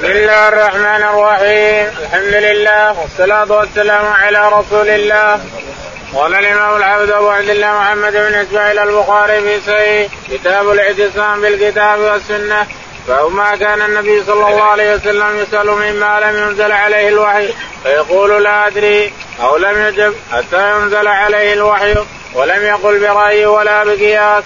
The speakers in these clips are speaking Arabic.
بسم الله الرحمن الرحيم الحمد لله والصلاة والسلام على رسول الله قال الإمام العبد أبو عبد الله محمد بن إسماعيل البخاري في صحيح كتاب الاعتصام بالكتاب والسنة فهو ما كان النبي صلى الله عليه وسلم يسأل مما لم ينزل عليه الوحي فيقول لا أدري أو لم يجب حتى ينزل عليه الوحي ولم يقل برأي ولا بقياس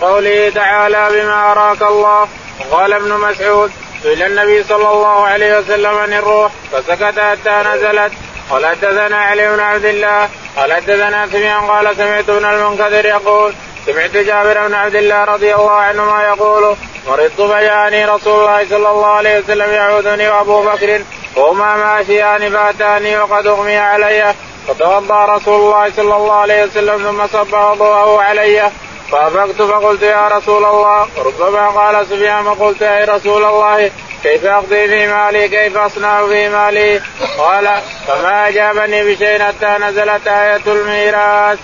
قوله تعالى بما أراك الله وقال ابن مسعود سئل النبي صلى الله عليه وسلم عن الروح فسكت حتى نزلت. قال حدثنا علي بن عبد الله قال حدثنا سفيان قال سمعت ابن المنكدر يقول سمعت جابر بن عبد الله رضي الله عنهما يقول مرضت فجاءني رسول الله صلى الله عليه وسلم يعودني وأبو بكر وهما ماشيان فأتاني وقد أغمي علي. فتوضأ رسول الله صلى الله عليه وسلم ثم صب وضوءه علي. فأفقت فقلت يا رسول الله ربما قال سفيان فقلت يا رسول الله كيف اقضي في مالي؟ كيف أصنع في مالي؟ قال فما أجابني بشيء حتى نزلت آية الميراث.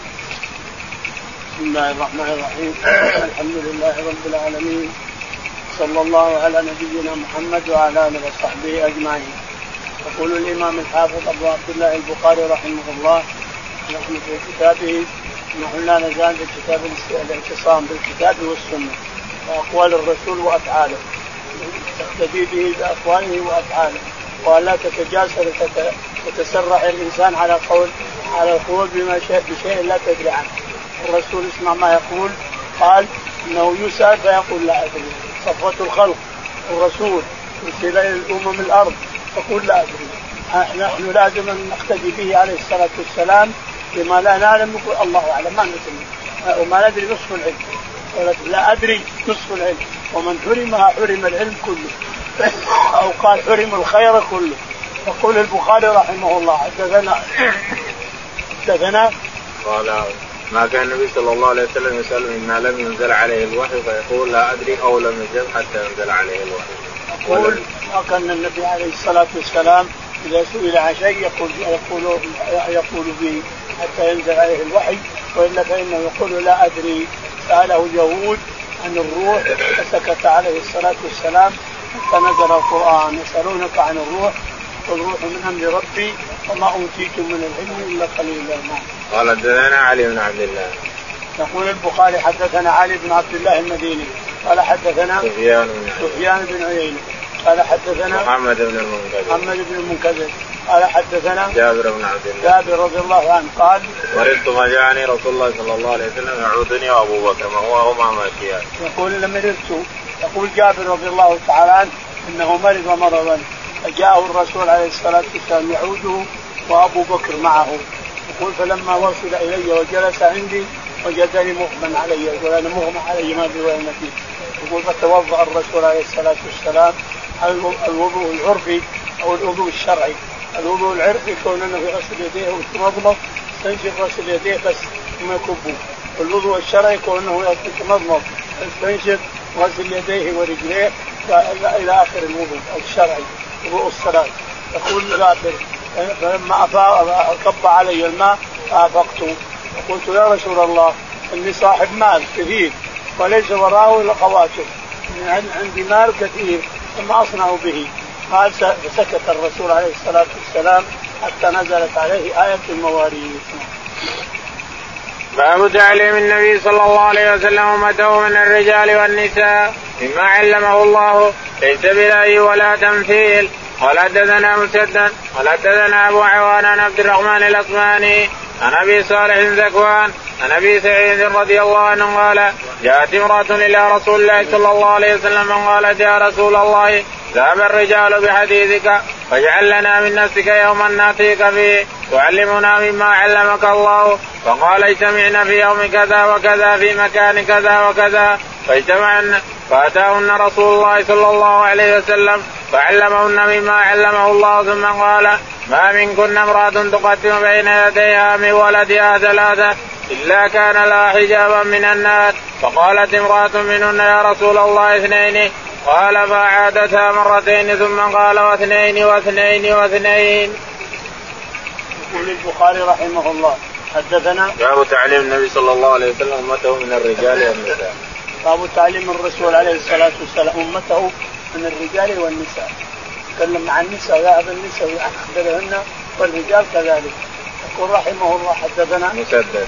بسم الله الرحمن الرحيم. الحمد لله رب العالمين. صلى الله على نبينا محمد وعلى آله وصحبه أجمعين. يقول الإمام الحافظ أبو عبد الله البخاري رحمه الله نحن في كتابه نحن لا نزال في كتاب الاعتصام بالكتاب والسنة. وأقوال الرسول وأفعاله. تقتدي به بأقواله وأفعاله. ولا تتجاسر وتسرع الإنسان على قول على القول بما شيء بشيء لا تدري عنه. الرسول اسمع ما يقول قال انه يسأل فيقول لا أدري. صفوة الخلق الرسول يرسل إلى الأمم الأرض تقول لا أدري. نحن لازم أن نقتدي به عليه الصلاة والسلام بما لا نعلم. يقول الله أعلم. ما ندري وما ندري نصف العلم. لا أدري نصف العلم. ومن حرمها حرم العلم كله. أو قال حرم الخير كله. يقول البخاري رحمه الله حدثنا حدثنا قال ما كان النبي صلى الله عليه وسلم يسأل مما لم ينزل عليه الوحي فيقول لا أدري أو لم يجب حتى ينزل عليه الوحي. يقول ما كان النبي عليه الصلاة والسلام إذا سئل عن شيء يقول يقول يقول به حتى ينزل عليه الوحي وإلا فإنه يقول لا أدري سأله اليهود عن الروح فسكت عليه الصلاة والسلام حتى نزل القرآن. يسألونك عن الروح والروح من أمر ربي وما أوتيتم من العلم إلا قليلا قال حدثنا علي بن عبد الله. يقول البخاري حدثنا علي بن عبد الله المديني قال حدثنا سفيان بن عيينة. قال حدثنا محمد بن المنكدر محمد بن المنكدر قال حدثنا جابر بن عبد الله. جابر رضي الله عنه قال مرضت فجاءني رسول الله صلى الله عليه وسلم يعودني وابو بكر وهو هما ماشيان. يقول لما مرضت يقول جابر رضي الله تعالى عنه إنه مرض مرضا فجاءه الرسول عليه الصلاة والسلام يعوده وأبو بكر معه. يقول فلما وصل إلي وجلس عندي وجدني مغمى علي يقول أنا مغمى علي ما في وين فيه يقول فتوضأ الرسول عليه الصلاة والسلام الوضوء العرفي أو الوضوء الشرعي. الوضوء العرفي كون انه يغسل يديه ويتمضمض يستنشق غسل يديه بس ثم يكبه. والوضوء الشرعي كون انه يتمضمض يستنشق غسل يديه ورجليه إلى آخر الوضوء الشرعي وضوء الصلاة. يقول جابر فلما افاق كب علي الماء فافقت وقلت يا رسول الله إني صاحب مال كثير وليس وراه إلا قواتل. عندي مال كثير. فما اصنع به. قال فسكت الرسول عليه الصلاة والسلام حتى نزلت عليه آية المواريث. باب تعليم النبي صلى الله عليه وسلم امته من الرجال والنساء. مما علمه الله ليس بلاي ولا تمثيل. قال حدثنا مسدد قال حدثنا أبو عوان عن عبد الرحمن الاصماني عن أبي صالح ذكوان عن أبي سعيد رضي الله عنه قال جاءت امرأة إلى رسول الله صلى الله عليه وسلم قالت يا رسول الله ذهب الرجال بحديثك فاجعل لنا من نفسك يوما ناتيك فيه تعلمنا مما علمك الله. فقال اجتمعنا في يوم كذا وكذا في مكان كذا وكذا. فاجتمعنا فأتاهن رسول الله صلى الله عليه وسلم فعلمهن مما علمه الله ثم قال ما منكن امرأة تقدم بين يديها من ولدها ثلاثة إلا كان لها حجابا من النار فقالت امرأة منهن يا رسول الله اثنين قال فأعادتها مرتين ثم قال واثنين واثنين واثنين. يقول البخاري رحمه الله حدثنا باب تعليم النبي صلى الله عليه وسلم أمته من الرجال والنساء. باب تعليم الرسول عليه الصلاة والسلام أمته من الرجال والنساء. تكلم عن النساء ذهب النساء واخبرهن والرجال كذلك. يقول رحمه الله حدثنا مسدد.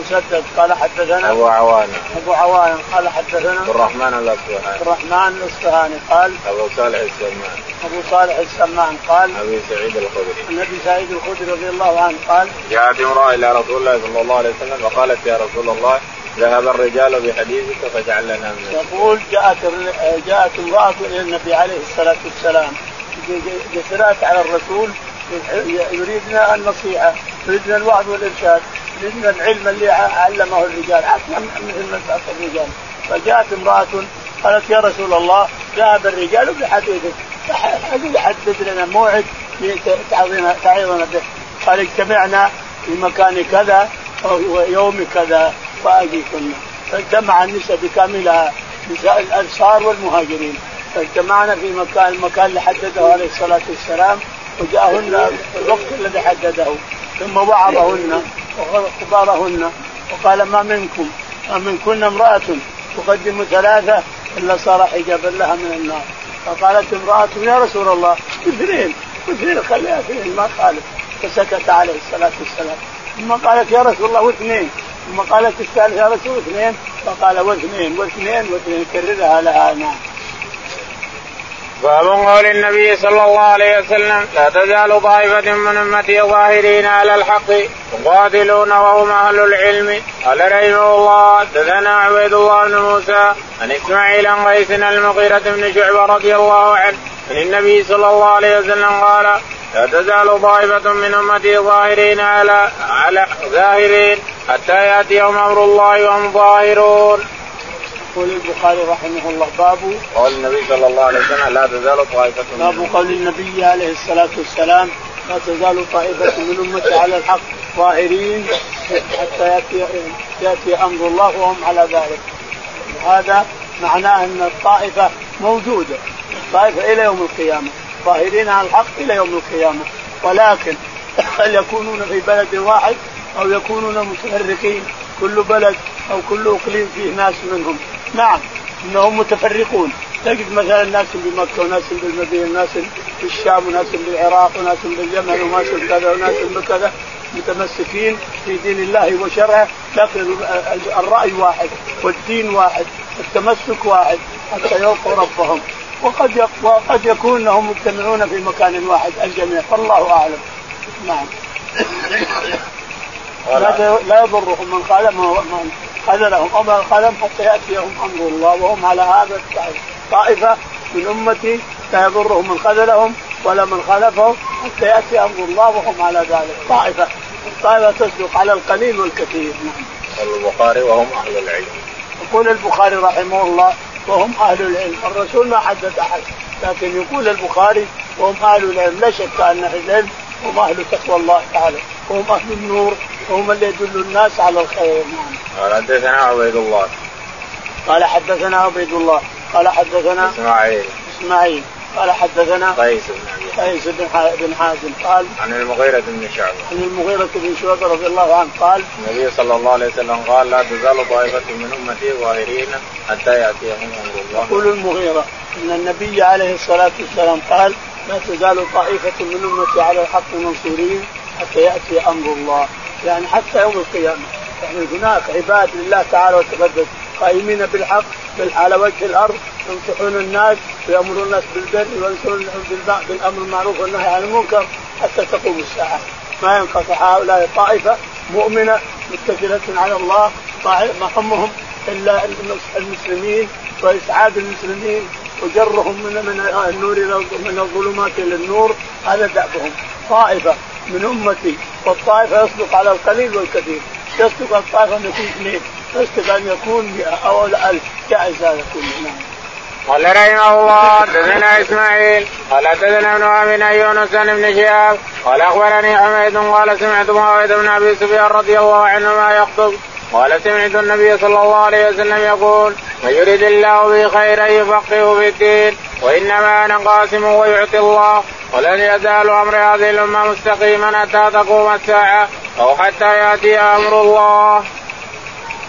مسدد قال حدثنا أبو عوانه أبو عوانه قال حدثنا عبد الرحمن الاصبهاني عبد الرحمن الأصفهاني قال أبو صالح السمان. أبو صالح السمان قال أبي سعيد الخدري. النبي سعيد الخدري رضي الله عنه قال جاءت امرأة إلى رسول الله صلى الله عليه وسلم وقالت يا رسول الله ذهب الرجال بحديثك فاجعل لنا من يقول جاءت جاءت امرأة إلى النبي عليه الصلاة والسلام. جسرات على الرسول يريدنا النصيحة يريدنا الوعظ والإرشاد يريدنا العلم اللي علمه الرجال مثل ما الرجال. فجاءت امرأة قالت يا رسول الله ذهب الرجال بحديثك حدد لنا موعد تعظنا به قال اجتمعنا في مكان كذا ويوم كذا فاجيكن فاجتمع النساء بكاملها. الأنصار والمهاجرين. فاجتمعنا في مكان المكان اللي حدده عليه الصلاة والسلام وجاءهن الوقت الذي حدده. ثم وعظهن وخبرهن. وقال ما منكم؟ ما منكن امرأة تقدم ثلاثة إلا صار حجابا لها من النار. فقالت امرأة يا رسول الله اثنين اثنين خليها اثنين ما خالف. فسكت عليه الصلاة والسلام. ثم قالت يا رسول الله واثنين. ثم قالت الثالث يا رسول اثنين. فقال واثنين واثنين واثنين كررها لها نعم. باب قول النبي صلى الله عليه وسلم لا تزال طائفة من أمتي ظاهرين على الحق يقاتلون وهم أهل العلم. قال رحمه الله دثنا عبيد الله بن موسى عن إسماعيل عن قيس المغيرة بن شعبة رضي الله عنه عن النبي صلى الله عليه وسلم قال لا تزال طائفة من أمتي ظاهرين على على ظاهرين حتى يأتي أمر الله وهم ظاهرون. يقول البخاري رحمه الله باب قول النبي صلى الله عليه وسلم لا تزال طائفة باب قول النبي عليه الصلاة والسلام لا تزال طائفة من أمتي على الحق ظاهرين حتى يأتي يأتي أمر الله وهم على ذلك. هذا معناه أن الطائفة موجودة الطائفة إلى يوم القيامة. ظاهرين على الحق إلى يوم القيامة. ولكن هل يكونون في بلد واحد أو يكونون متفرقين؟ كل بلد أو كل إقليم فيه ناس منهم. نعم إنهم متفرقون. تجد مثلا ناس بمكة وناس بالمدينة وناس في الشام وناس بالعراق وناس باليمن وناس كذا وناس بكذا متمسكين في دين الله وشرعه. لكن الرأي واحد والدين واحد التمسك واحد حتى يلقوا ربهم. وقد وقد يكون انهم مجتمعون في مكان واحد الجميع. فالله أعلم. نعم. لا يضرهم من قال من خذلهم أو من خذلهم حتى يأتيهم أمر الله وهم على هذا طائفة من أمتي لا يضرهم من خذلهم ولا من خالفهم حتى يأتي أمر الله وهم على ذلك. طائفة. الطائفه تصدق على القليل والكثير. نعم. البخاري وهم أهل العلم. يقول البخاري رحمه الله وهم أهل العلم، الرسول ما حدد أحد، لكن يقول البخاري وهم أهل العلم، لا شك أن أهل العلم هم أهل تقوى الله تعالى، وهم أهل النور وهم اللي يدلوا الناس على الخير. قال حدثنا عبيد الله. قال حدثنا عبيد الله قال حدثنا إسماعيل. إسماعيل. قال حدثنا قيس بن قيس بن بن حازم قال عن المغيرة بن شعبة. عن المغيرة بن شعبة رضي الله عنه قال النبي صلى الله عليه وسلم قال لا تزال طائفة من أمتي ظاهرين حتى يأتيهم أمر الله. يقول المغيرة أن النبي عليه الصلاة والسلام قال لا تزال طائفة من أمتي على الحق منصورين حتى يأتي أمر الله. يعني حتى يوم القيامة. يعني هناك عباد لله تعالى وتقدس قائمين بالحق على وجه الأرض ينصحون الناس ويامرون الناس بالبر وينصرون بالأمر المعروف والنهي عن المنكر حتى تقوم الساعة. ما ينقطع هؤلاء الطائفه مؤمنة متكله على الله ما همهم إلا المسلمين وإسعاد المسلمين وجرهم من من النور من الظلمات إلى النور. هذا دأبهم طائفة من أمتي والطائفة يصدق على القليل والكثير. يصدق الطائفه أن يكون اثنين يصدق أن يكون 100 أو الف جائز هذا كله نعم. قال رحمه الله حدثنا إسماعيل قال حدثنا ابن عن يونس بن شهاب قال أخبرني حميد قال سمعت معاويه بن أبي سفيان رضي الله عنهما يخطب. قال سمعت النبي صلى الله عليه وسلم يقول من يريد الله به خيرا يفقهه في الدين وإنما أنا قاسم ويعطي الله ولن يزال أمر هذه الأمة مستقيما حتى تقوم الساعة أو حتى يأتي أمر الله.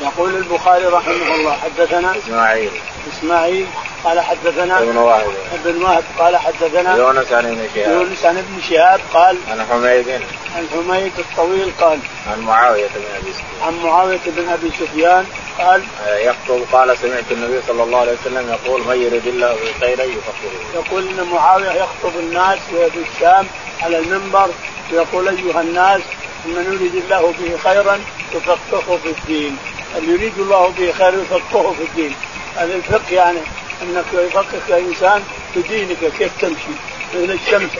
يقول البخاري رحمه الله حدثنا إسماعيل إسماعيل قال حدثنا ابن واحد. ابن وهب قال حدثنا يونس عن ابن شهاب. يونس عن ابن شهاب قال عن حميد. عن حميد الطويل قال عن معاوية بن أبي سفيان. عن معاوية بن أبي سفيان قال آه، يخطب قال سمعت النبي صلى الله عليه وسلم يقول من يرد الله بخيرا يفقهه. يقول إن معاوية يخطب الناس بالشام على المنبر ويقول أيها الناس من يريد الله به خيرا يفقهه في الدين. اللي يريد الله به خيرا يفقهه في الدين. هذا الفقه يعني أنك يفقهك في دينك كيف تمشي؟ مثل الشمس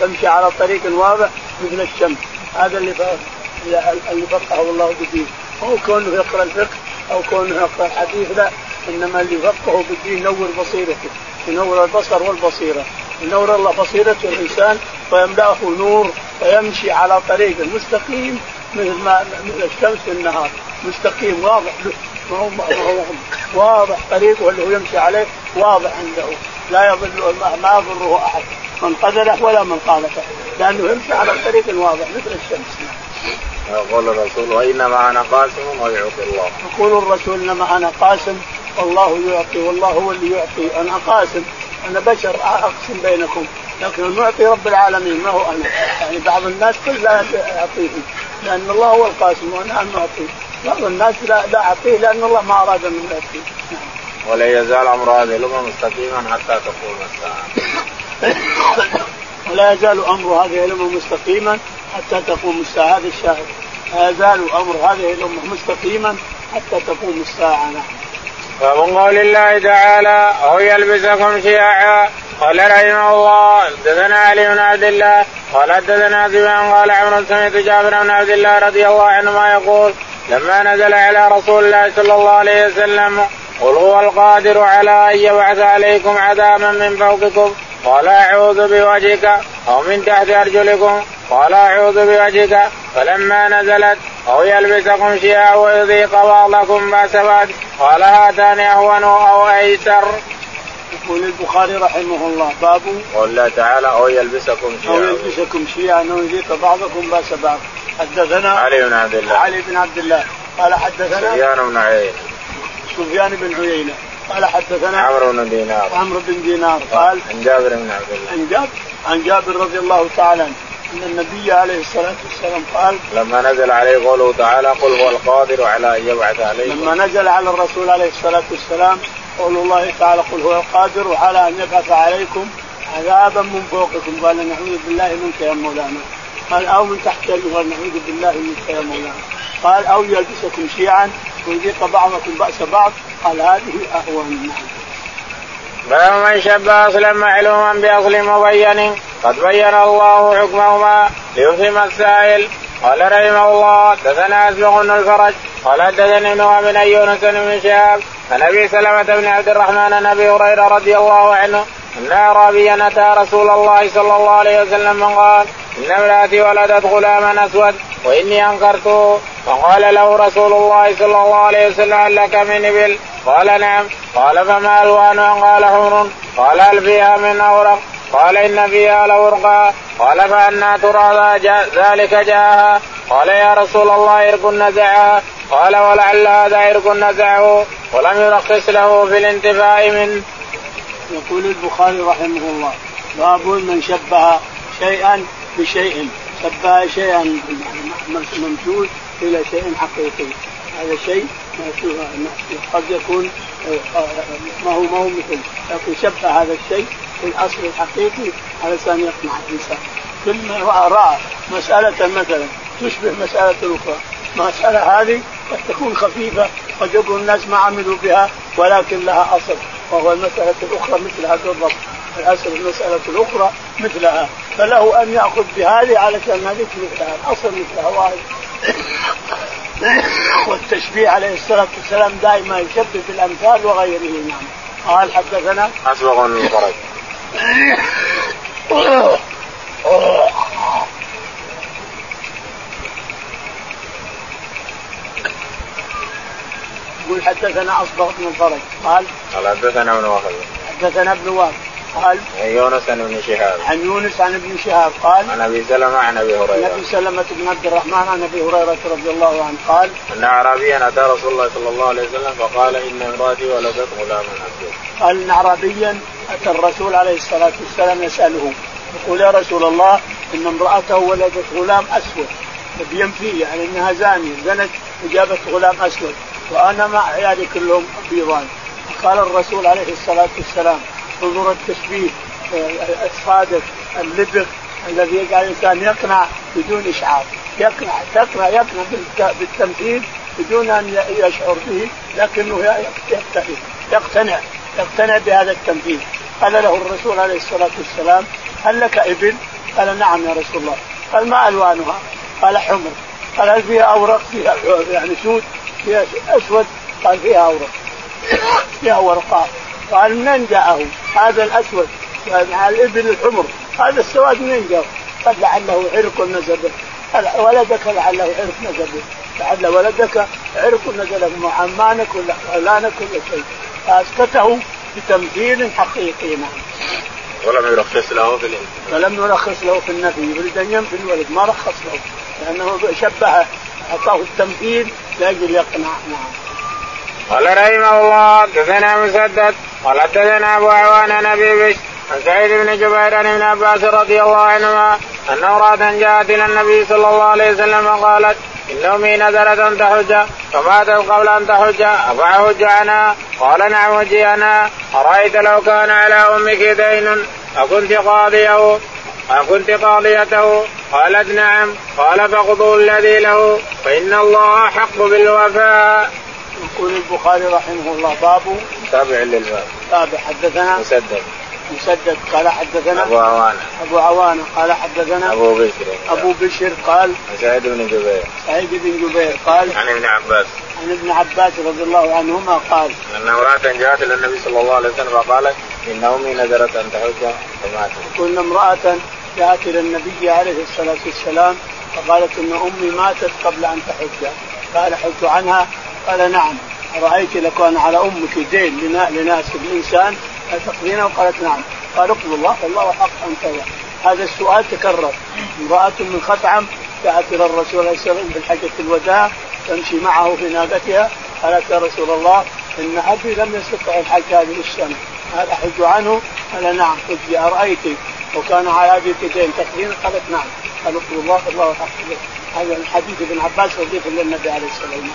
تمشي على طريق واضح مثل الشمس. هذا اللي اللي فقهه الله بالدين. مو كونه يقرا الفقه أو كونه يقرا الحديث لا. إنما اللي يفقهه بالدين ينور بصيرته. ينور البصر والبصيرة. ينور الله بصيرة الإنسان فيملأه نور فيمشي على طريق مستقيم مثل ما الشمس في النهار مستقيم واضح ما هو, ما هو واضح طريقه اللي هو يمشي عليه؟ واضح عنده. لا يضل ما يضره أحد. من قدره ولا من خالفه لأنه يمشي على طريق واضح مثل الشمس. يقول الرسول وانما أنا قاسم ويعطي الله. يقول الرسول انما أنا قاسم والله يعطي والله هو اللي يعطي. أنا قاسم. أنا بشر أقسم بينكم. لكن المعطي رب العالمين ما هو أنا. يعني بعض الناس كل لا يعطيهم. لأن الله هو القاسم وأنا المعطي بعض الناس لا لا أعطيه لأن الله ما أراد من يعطيه. ولا يزال أمر هذه الأمة مستقيما حتى تقوم الساعة. ولا يزال أمر هذه الأمة مستقيما حتى تقوم الساعة. هذا الشاهد. لا يزال أمر هذه الأمة مستقيما حتى تقوم الساعة. نعم. باب قول الله تعالى أو يلبسكم شيعا قال رحمه الله حدثنا علي بن عبد الله قال حدثنا سفيان قال عمرو سمعت جابر بن عبد الله رضي الله عنهما يقول لما نزل على رسول الله صلى الله عليه وسلم قل هو القادر على أن يبعث عليكم عذابا من فوقكم قال أعوذ بوجهك أو من تحت أرجلكم قال أعوذ بوجهك فلما نزلت أو يلبسكم شيئا ويذيق بعضكم بأس بعض قال هاتان أهون أو أيسر. يقول البخاري رحمه الله. باب قول الله تعالى أو يلبسكم شيئا. أو يلبسكم شيئا. أو يذيق بعضكم بأس بعض. حدثنا علي بن عبد الله. علي بن عبد الله. قال حدثنا سفيان بن عيينة. سفيان بن عيينة. قال حدثنا عمرو بن دينار. عمرو بن دينار. قال عن جابر بن عبد الله. عن جابر عن جابر رضي الله تعالى عنه. أن النبي عليه الصلاة والسلام قال لما نزل عليه قوله تعالى قل هو القادر على أن يبعث عليكم. لما نزل على الرسول عليه الصلاة والسلام قول الله تعالى قل هو القادر على أن يبعث عليكم عذابا من فوقكم قال نعوذ بالله منك يا مولانا. قال أو من تحت قال نعوذ بالله منك يا مولانا. قال أو يلبسكم شيعا ويذيق بعضكم بأس بعض قال هذه اهون باب من شب أصلا معلوما بأصل مبين قد بين الله حكمهما ليفهم السائل. قال رحمه الله دثنا اسبغ بن الفرج قال دثني ابن بن يونس بن شهاب عن أبي سلمة بن عبد الرحمن عن أبي هريرة رضي الله عنه إن اعرابيا أتى رسول الله صلى الله عليه وسلم قال إن امرأتي ولدت غلاما أسود وإني أنكرته فقال له رسول الله صلى الله عليه وسلم هل لك من إبل؟ قال نعم قال فما الوانها؟ قال حمر قال هل فيها من أورق؟ قال إن فيها لورقا قال فأنا ترى ذلك جاءها. قال يا رسول الله إرق نزعها. قال ولعل هذا إرق نزعه. ولم يرخص له في الانتفاع منه. يقول البخاري رحمه الله باب من شبه شيئا بشيء. شبه شيئا ممثول إلى شيء حقيقي. هذا شيء قد يكون ما هو ما هو مثل. لكن شبه هذا الشيء في الأصل الحقيقي علشان يقنع الإنسان. كل ما راى مسألة مثلا تشبه مسألة أخرى. المساله هذه قد تكون خفيفة قد يكون الناس ما عملوا بها ولكن لها أصل وهو المسألة الأخرى مثلها بالضبط الأصل المسألة الأخرى مثلها. فله أن يأخذ بهذه علشان هذه مثلها. الأصل مثلها واحد. والتشبيه عليه الصلاة والسلام دائما يشبه بالامثال وغيره. نعم. قال حدثنا بن الفرج يقول حدثنا أصبغ بن الفرج. قال قال حدثنا ابن وهب حدثنا ابن وهب قال عن يونس عن ابن شهاب. عن يونس عن ابن شهاب. قال عن أبي سلمة عن أبي هريرة. عن أبي سلمة بن عبد الرحمن عن أبي هريرة رضي الله عنه. قال أن اعرابيا أتى رسول الله صلى الله عليه وسلم فقال إن امرأتي ولدت غلاما اسود. قال ان اعرابيا أتى الرسول عليه الصلاة والسلام يسأله. يقول يا رسول الله إن امرأته ولدت غلام أسود. بينفي يعني إنها زانية. زنت وجابت غلام أسود. وأنا مع عيالي كلهم بيضان. قال الرسول عليه الصلاة والسلام انظر التشبيه الصادق اللبغ الذي يجعل الإنسان يقنع بدون إشعار. يقنع يقنع يقنع بالتمثيل بدون أن يشعر به لكنه يقتنع يقتنع. بهذا التمثيل قال له الرسول عليه الصلاة والسلام هل لك إبل؟ قال نعم يا رسول الله. قال ما ألوانها؟ قال حمر. قال هل فيها اوراق فيها يعني سود؟ فيها أسود؟ قال فيها اوراق فيها ورقات قال منين جاءه؟ هذا الأسود. مع الإبل الحمر. هذا السواد منين جاء؟ قد لعله عرق نزل به. ولدك لعله عرق نزل به. لعل ولدك عرق نزل به. عمانك ولا ولا شيء. فاسكته بتمثيل حقيقي نعم. ولم يرخص له في الانفي ولم يرخص له في النفي يريد أن ينفي الولد. ما رخص له. لأنه شبه أعطاه التمثيل لأجل يقنع. نعم. قال رحمه الله حدثنا مسدد. قال حدثنا أبو عوان عن أبي بشر عن سعيد بن جبير عن ابن عباس رضي الله عنهما أن امراه جاءت إلى النبي صلى الله عليه وسلم قالت إن امي نذرت ان تحج فماتت قبل ان تحج افاحج عنها قال نعم وجي أنا أرأيت لو كان على أمك دين أكنت قاضيه أكنت قاضيته؟ قالت نعم قال فخذوا الذي له فإن الله حق بالوفاء. يقول البخاري رحمه الله باب تابع للباب. تابع حدثنا مسدد مسدد قال حدثنا أبو عوانة. أبو عوانة قال حدثنا أبو بشر. أبو بشر قال سعيد بن جبير. سعيد بن جبير قال عن ابن عباس. عن ابن عباس رضي الله عنهما قال أن امرأة جاءت إلى النبي صلى الله عليه وسلم فقالت إن أمي نذرت أن تحج فماتت. وإن امرأة جاءت إلى النبي عليه الصلاة والسلام فقالت إن أمي ماتت قبل أن تحج. قال حج عنها؟ قال نعم. أرأيت لو كان على أمك دين لناس الإنسان تقضينه قالت نعم. قال اقضوا الله والله حق أن كذا هذا السؤال تكرر. امرأة من خثعم جاءت إلى الرسول عليه الصلاة والسلام بالحجه الوداع تمشي معه في ناقتها. قالت يا رسول الله إن أبي لم يستطع الحج هذه السنة. هل أحج عنه؟ قال نعم. قلت ارايت وكان على ابي دين تقديم قالت نعم. قال الله والله حق هذا الحديث ابن عباس يضيف للنبي عليه الصلاة والسلام.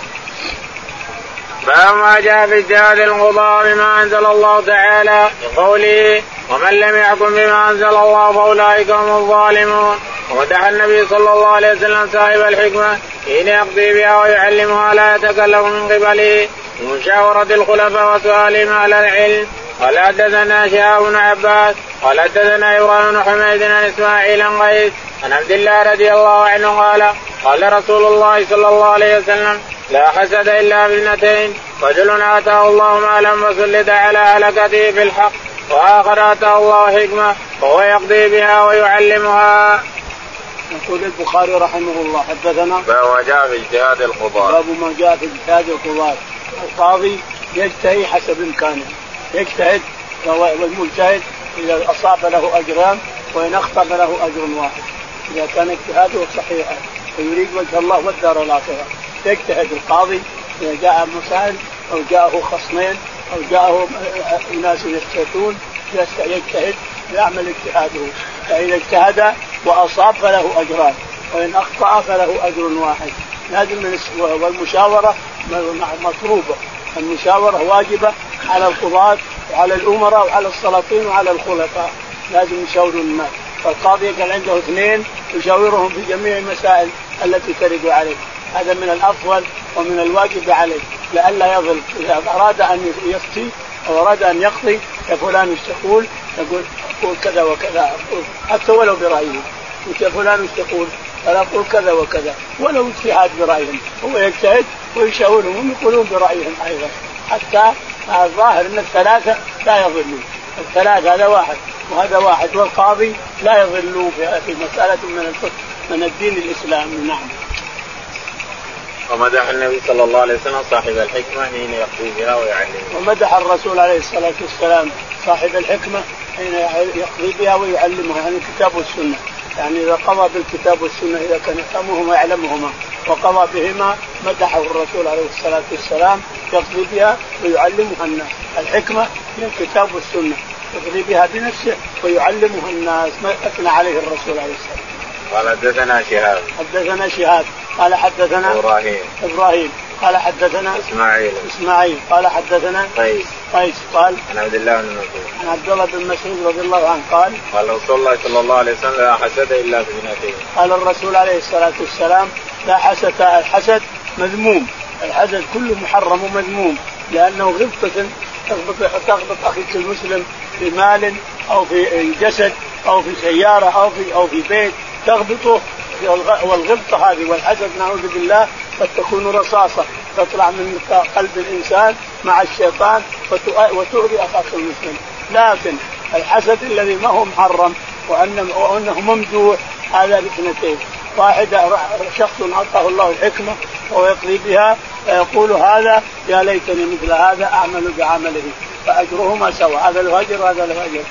باب ما جاء في اجتهاد القضاء بما أنزل الله تعالى بقوله ومن لم يحكم بما أنزل الله فأولئك هم الظالمون. ومدح النبي صلى الله عليه وسلم صاحب الحكمة حين يقضي بها ويعلمها لا يتكلم من قبله. بمشاورة الخلفاء وسؤالهم على العلم. قال حدثنا شهاب بن عباس قال حدثنا إبراهيم بن حميد عن إسماعيل عن قيس عن عبد الله رضي الله عنه قال قال رسول الله صلى الله عليه وسلم لا حسد إلا باثنتين رجل آتاه الله مالا فسلط على هلكته بالحق وآخر آتاه الله حكمة وهو يقضي بها ويعلمها. يقول البخاري رحمه الله حدثنا باب ما جاء في اجتهاد القضاة. باب ما جاء في اجتهاد القضاة. القاضي يجتهد حسب إمكانه. يجتهد والمجتهد إذا أصاب له أجران وإن أخطأ فله أجر واحد. إذا كان اجتهاده صحيحا ويريد وجه الله والدار الآخرة. يجتهد القاضي إذا جاء مسائل أو جاءه خصمين أو جاءه اناس يشتكون يجتهد يعمل اجتهاده. فإذا اجتهد وأصاب فله أجران وإن أخطأ فله أجر واحد. لازم من والمشاورة مطلوبة. المشاورة واجبة على القضاة وعلى الأمراء وعلى السلاطين وعلى الخلفاء. لازم يشاوروا الناس. فالقاضي يكون عنده اثنين يشاورهم في جميع المسائل التي ترد عليه. هذا من الأفضل ومن الواجب عليه لئلا يظل إذا أراد أن يفتي أو أراد أن يقضي فلان إيش تقول؟ يقول أقول كذا وكذا أقول حتى ولو برأيه يا فلان إيش تقول؟ قال أقول كذا وكذا ولو اجتهاد برأيهم هو يجتهد ويشاورهم هم يقولون برأيهم أيضا حتى الظاهر أن الثلاثة لا يضلون الثلاثة هذا واحد وهذا واحد والقاضي لا يضلوا في مساله من من الدين الإسلامي نعم. ومدح النبي صلى الله عليه وسلم صاحب الحكمة حين يقضي بها ويعلمها. ومدح الرسول عليه الصلاة والسلام صاحب الحكمة حين يقضي بها ويعلمها يعني الكتاب والسنة يعني إذا قضى بالكتاب والسنة إذا كان يفهمهما ويعلمهما وقضى بهما مدحه الرسول عليه الصلاة والسلام يقضي بها ويعلمها الناس الحكمة من الكتاب والسنة يقضي بها بنفسه ويعلمها الناس ما أثنى عليه الرسول عليه السلام. قال حدثنا شهاب. حدثنا شهاب. قال حدثنا إبراهيم. إبراهيم. قال حدثنا إسماعيل. إسماعيل. قال حدثنا قيس. قيس. قال عن عبد الله بن مسعود. عن عبد الله بن مسعود رضي الله عنه قال قال رسول الله صلى الله عليه وسلم لا حسد إلا في اثنتين قال الرسول عليه الصلاة والسلام لا حسد الحسد مذموم. الحسد كله محرم ومذموم. لأنه غبطة تغبط تغبط اخيك المسلم في مال أو في جسد أو في سيارة أو في أو في بيت تغبطه والغبطة هذه والحسد نعوذ بالله قد تكون رصاصة تطلع من قلب الإنسان مع الشيطان وتؤذي أخاك المسلم. لكن الحسد الذي ما هو محرم وانه وأنه ممدوح هذا باثنتين واحدة شخص أعطاه الله الحكمة وهو يقضي بها فيقول هذا يا ليتني مثل هذا أعمل بعمله فأجرهما سوا. هذا له أجر وهذا له أجر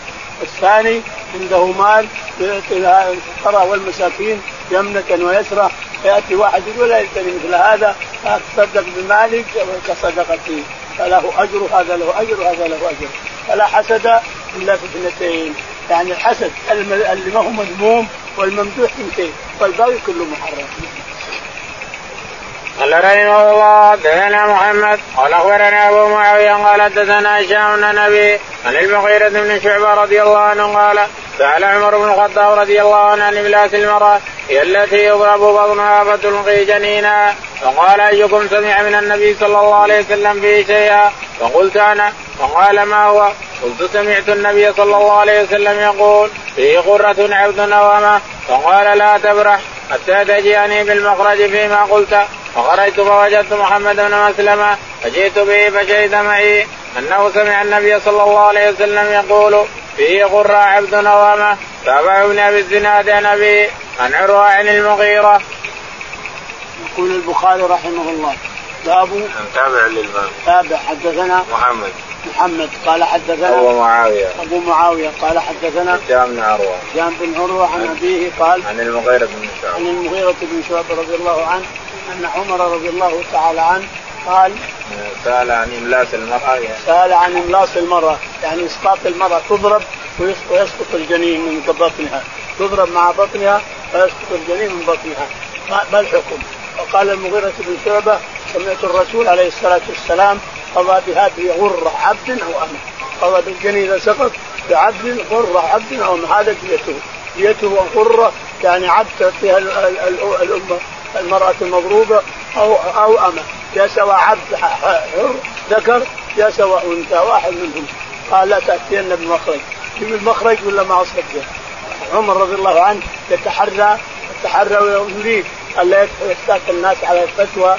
الثاني عنده مال يعطي الفقراء والمساكين يمنة ويسرى يأتي واحد يقول لا يلتني مثل هذا فتصدق بمالك كصدقتي فله أجر هذا له أجر وهذا له أجر. فلا حسد إلا في اثنتين. يعني الحسد اللي ما هو مذموم والممدوح اثنتين والباقي كله محرم. قال رحمه الله حدثنا محمد. قال اخبرنا أبو معاوية قال حدثنا هشام بن نبي عن المغيرة بن شعبة رضي الله عنه قال سأل عمر بن الخطاب رضي الله عنه عن إملاس المرأة هي التي يضرب بطنها فتلقي جنينا فقال أيكم سمع من النبي صلى الله عليه وسلم به شيئا؟ فقلت أنا. فقال ما هو؟ قلت سمعت النبي صلى الله عليه وسلم يقول فيه قرة عبد نوامة. فقال لا تبرح حتى تجيئني بالمخرج فيما قلت. فخرجت فوجدت محمد بن مسلمة فجئت به فشهد معي. أنه سمع النبي صلى الله عليه وسلم يقول فيه قراء عبد نوامه تابع ابن أبي الزناد عن أبي عن عروة عن المغيرة. يقول البخاري رحمه الله باب تابع للباب. تابع حدثنا محمد. محمد قال حدثنا أبو معاوية. أبو معاوية قال حدثنا هشام بن عروه هشام بن عروه عن أبيه قال عن المغيرة بن شعبة. عن المغيرة بن شعبة رضي الله عنه أن عمر رضي الله تعالى عنه قال سأل عن إملاس المرأة. يعني سأل عن إملاس المرأة. يعني إسقاط المرأة تضرب ويسقط الجنين من بطنها. تضرب مع بطنها ويسقط الجنين من بطنها. ما الحكم؟ وقال المغيرة بن شعبة سمعت الرسول عليه الصلاة والسلام قضى بهذه غرة عبد أو أمة قضى بالجنين إذا سقط بعبد غرة عبد أو أمة هذا ديته ديته غرة يعني عبد فيها الأمة المرأة المضروبة أو أو أمة يا سوى عبد حر ذكر يا سوى أنثى واحد منهم. قال لا تأتين بمخرج يجيب المخرج ولا ما أصدق؟ عمر رضي الله عنه يتحرى يتحرى ويريد ألا يفتات الناس على الفتوى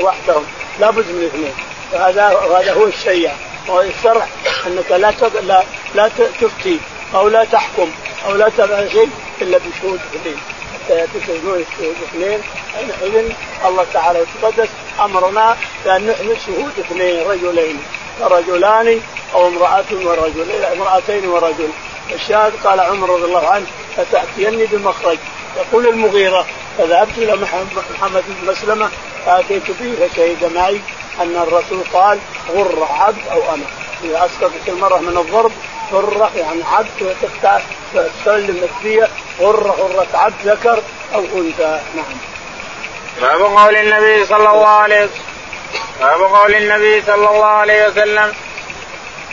وحدهم. لابد من اثنين. وهذا هذا هو الشيع وهو الشرع أنك لا لا لا تفتي أو لا تحكم أو لا تفعل شيء إلا بشهود اثنين. حتى ياتيك شهود اثنين. حينئذ الله تعالى يتقدس أمرنا بأن نحمل شهود اثنين رجلين. رجلان أو امرأة ورجل امرأتين ورجل. الشاهد قال عمر رضي الله عنه فتاتيني بمخرج؟ يقول المغيرة فذهبت إلى محمد بن مسلمة فأتيت به فشهد معي أن الرسول قال غر عبد أو أنا. إذا اسقطت المراه من الضرب غره يعني عبد تسلم الدية غره غرة عبد ذكر أو أنثى. نعم. باب قول النبي صلى الله عليه وسلم. باب قول النبي صلى الله عليه وسلم.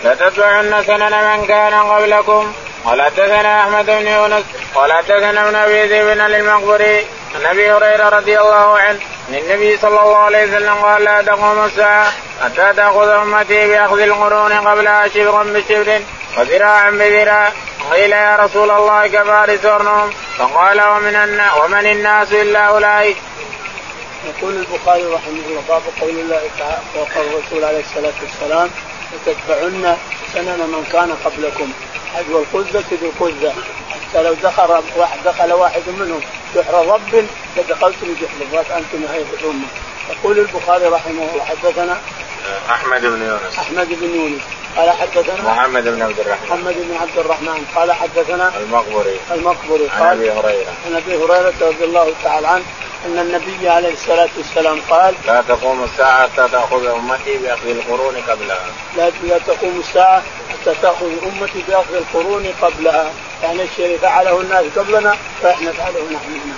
لتتبعن سنن من كان قبلكم. قال حدثنا أحمد بن يونس. قال حدثنا ابن أبي ذئب المقبري. عن أبي هريرة رضي الله عنه أن النبي صلى الله عليه وسلم قال لا تقوم الساعة حتى تأخذ أمتي بأخذ القرون قبلها شبرا بشبر وذراعا بذراع قيل يا رسول الله كفارس ورنهم فقال ومن الناس ومن الناس إلا أولئك. يقول البخاري رحمه الله باب قول الله تعالى وقال الرسول عليه الصلاة والسلام لتتبعن سنن من كان قبلكم. حذو القزة بالقزة حتى لو دخل واحد دخل واحد منهم جحر ضب لدخلتم جحر أنتم هذه الأمة. يقول البخاري رحمه الله حدثنا أحمد بن يونس. أحمد بن يونس. قال حدثنا محمد بن عبد الرحمن. محمد بن عبد الرحمن. قال حدثنا المقبري. المقبري. عن أبي هريرة. عن أبي هريرة رضي الله تعالى عنه أن النبي عليه الصلاة والسلام قال لا تقوم الساعة حتى تأخذ أمتي بأخذ القرون قبلها. لا لا تقوم الساعة حتى تأخذ أمتي بأخذ القرون قبلها. يعني الشيء فعله الناس قبلنا؟ فإحنا نفعله نحن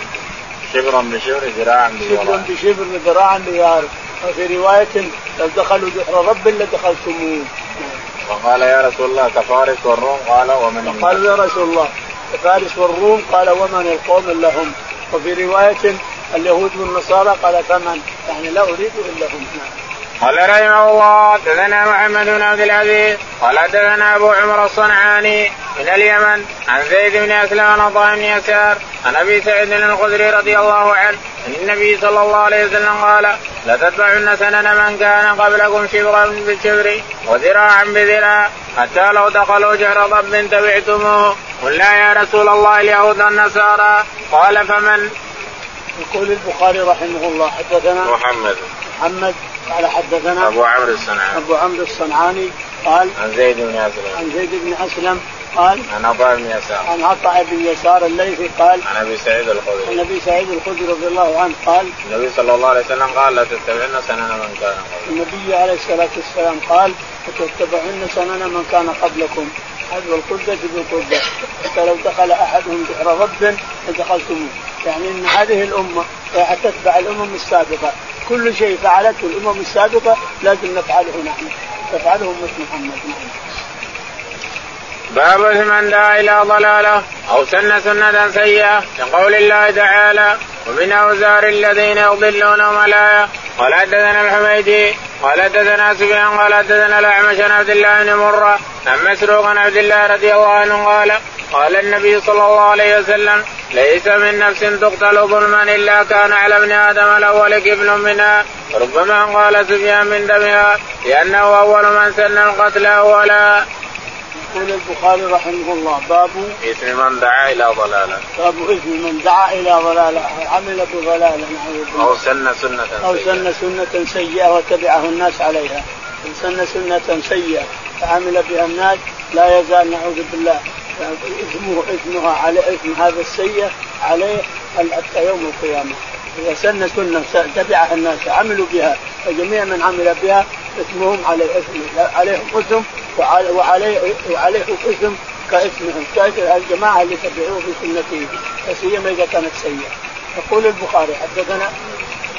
شبرا بشبر ذراعا بذراع. شبرا بشبر ذراعا بذراع. وفي رواية لو دخلوا جحر رب لدخلتموه. وقال يا رسول الله كفارس والروم؟ قال ومن قالوا يا رسول الله كفارس والروم؟ قال ومن القوم الا هم وفي رواية اليهود والنصارى؟ قال فمن؟ يعني لا أريد إلا هم. قال رحمه الله حدثنا محمد بن عبد العزيز قال حدثنا أبو عمر الصنعاني من اليمن عن زيد بن أسلم عن عطاء بن يسار عن أبي سعيد الخدري رضي الله عنه أن النبي صلى الله عليه وسلم قال لتتبعن سنن من كان قبلكم شبرا بالشبر وذراعا بذراع حتى لو دخلوا جهر ضب تبعتموه. قلنا يا رسول الله اليهود والنصارى. قال فمن؟ يقول البخاري رحمه الله حدثنا محمد. محمد قال حدثنا أبو عمرو الصنعاني. أبو عمرو الصنعاني قال عن زيد بن أسلم. عن زيد بن أسلم قال عن عطاء بن يسار. عن عطاء بن يسار الليثي قال عن أبي سعيد الخدري. عن أبي سعيد الخدري رضي الله عنه قال النبي صلى الله عليه وسلم قال لا تتبعن سنن من كان قبلكم. النبي عليه الصلاة والسلام قال لتتبعن سنن من كان قبلكم. حذو القدة بالقدة حتى لو دخل أحدهم بحر رب لدخلتموه. يعني إن هذه الأمة تتبع الأمم السابقة. كل شيء فعلته الأمم السابقة لازم نفعله نحن. تفعله امه محمد. نحن. باب من دعا إلى ضلاله أو سن سنة سيئة كقول الله تعالى ومن أوزار الذين يضلونهم الايه قال حدثنا الحميدي قال حدثنا سفيان قال حدثنا الأعمش عن عبد الله بن مرة عن مسروق عن عبد الله رضي الله عنه قال قال النبي صلى الله عليه وسلم ليس من نفس تقتل ظلما إلا كان على ابن آدم الأول كفل منها ربما قال سفيان من دمها لأنه أول من سن القتل أولا. يقول البخاري رحمه الله باب اسم من دعا إلى ضلالة. باب اسم من دعا إلى ضلالة عمل بضلاله أو سن سنة أو سن سنة سيئة وتبعه الناس عليها. سن سنة سيئة فعمل بها الناس لا يزال نعوذ بالله. اسمه اسمها على اسم هذا السيء عليه حتى يوم القيامة. إذا سن سنة تبعها الناس عملوا بها فجميع من عمل بها اسمهم عليه اسم عليهم اسم وعليه وعليهم اسم كاسمهم. الجماعة اللي تبعوه بسنته سيما إذا كانت سيئة. يقول البخاري حدثنا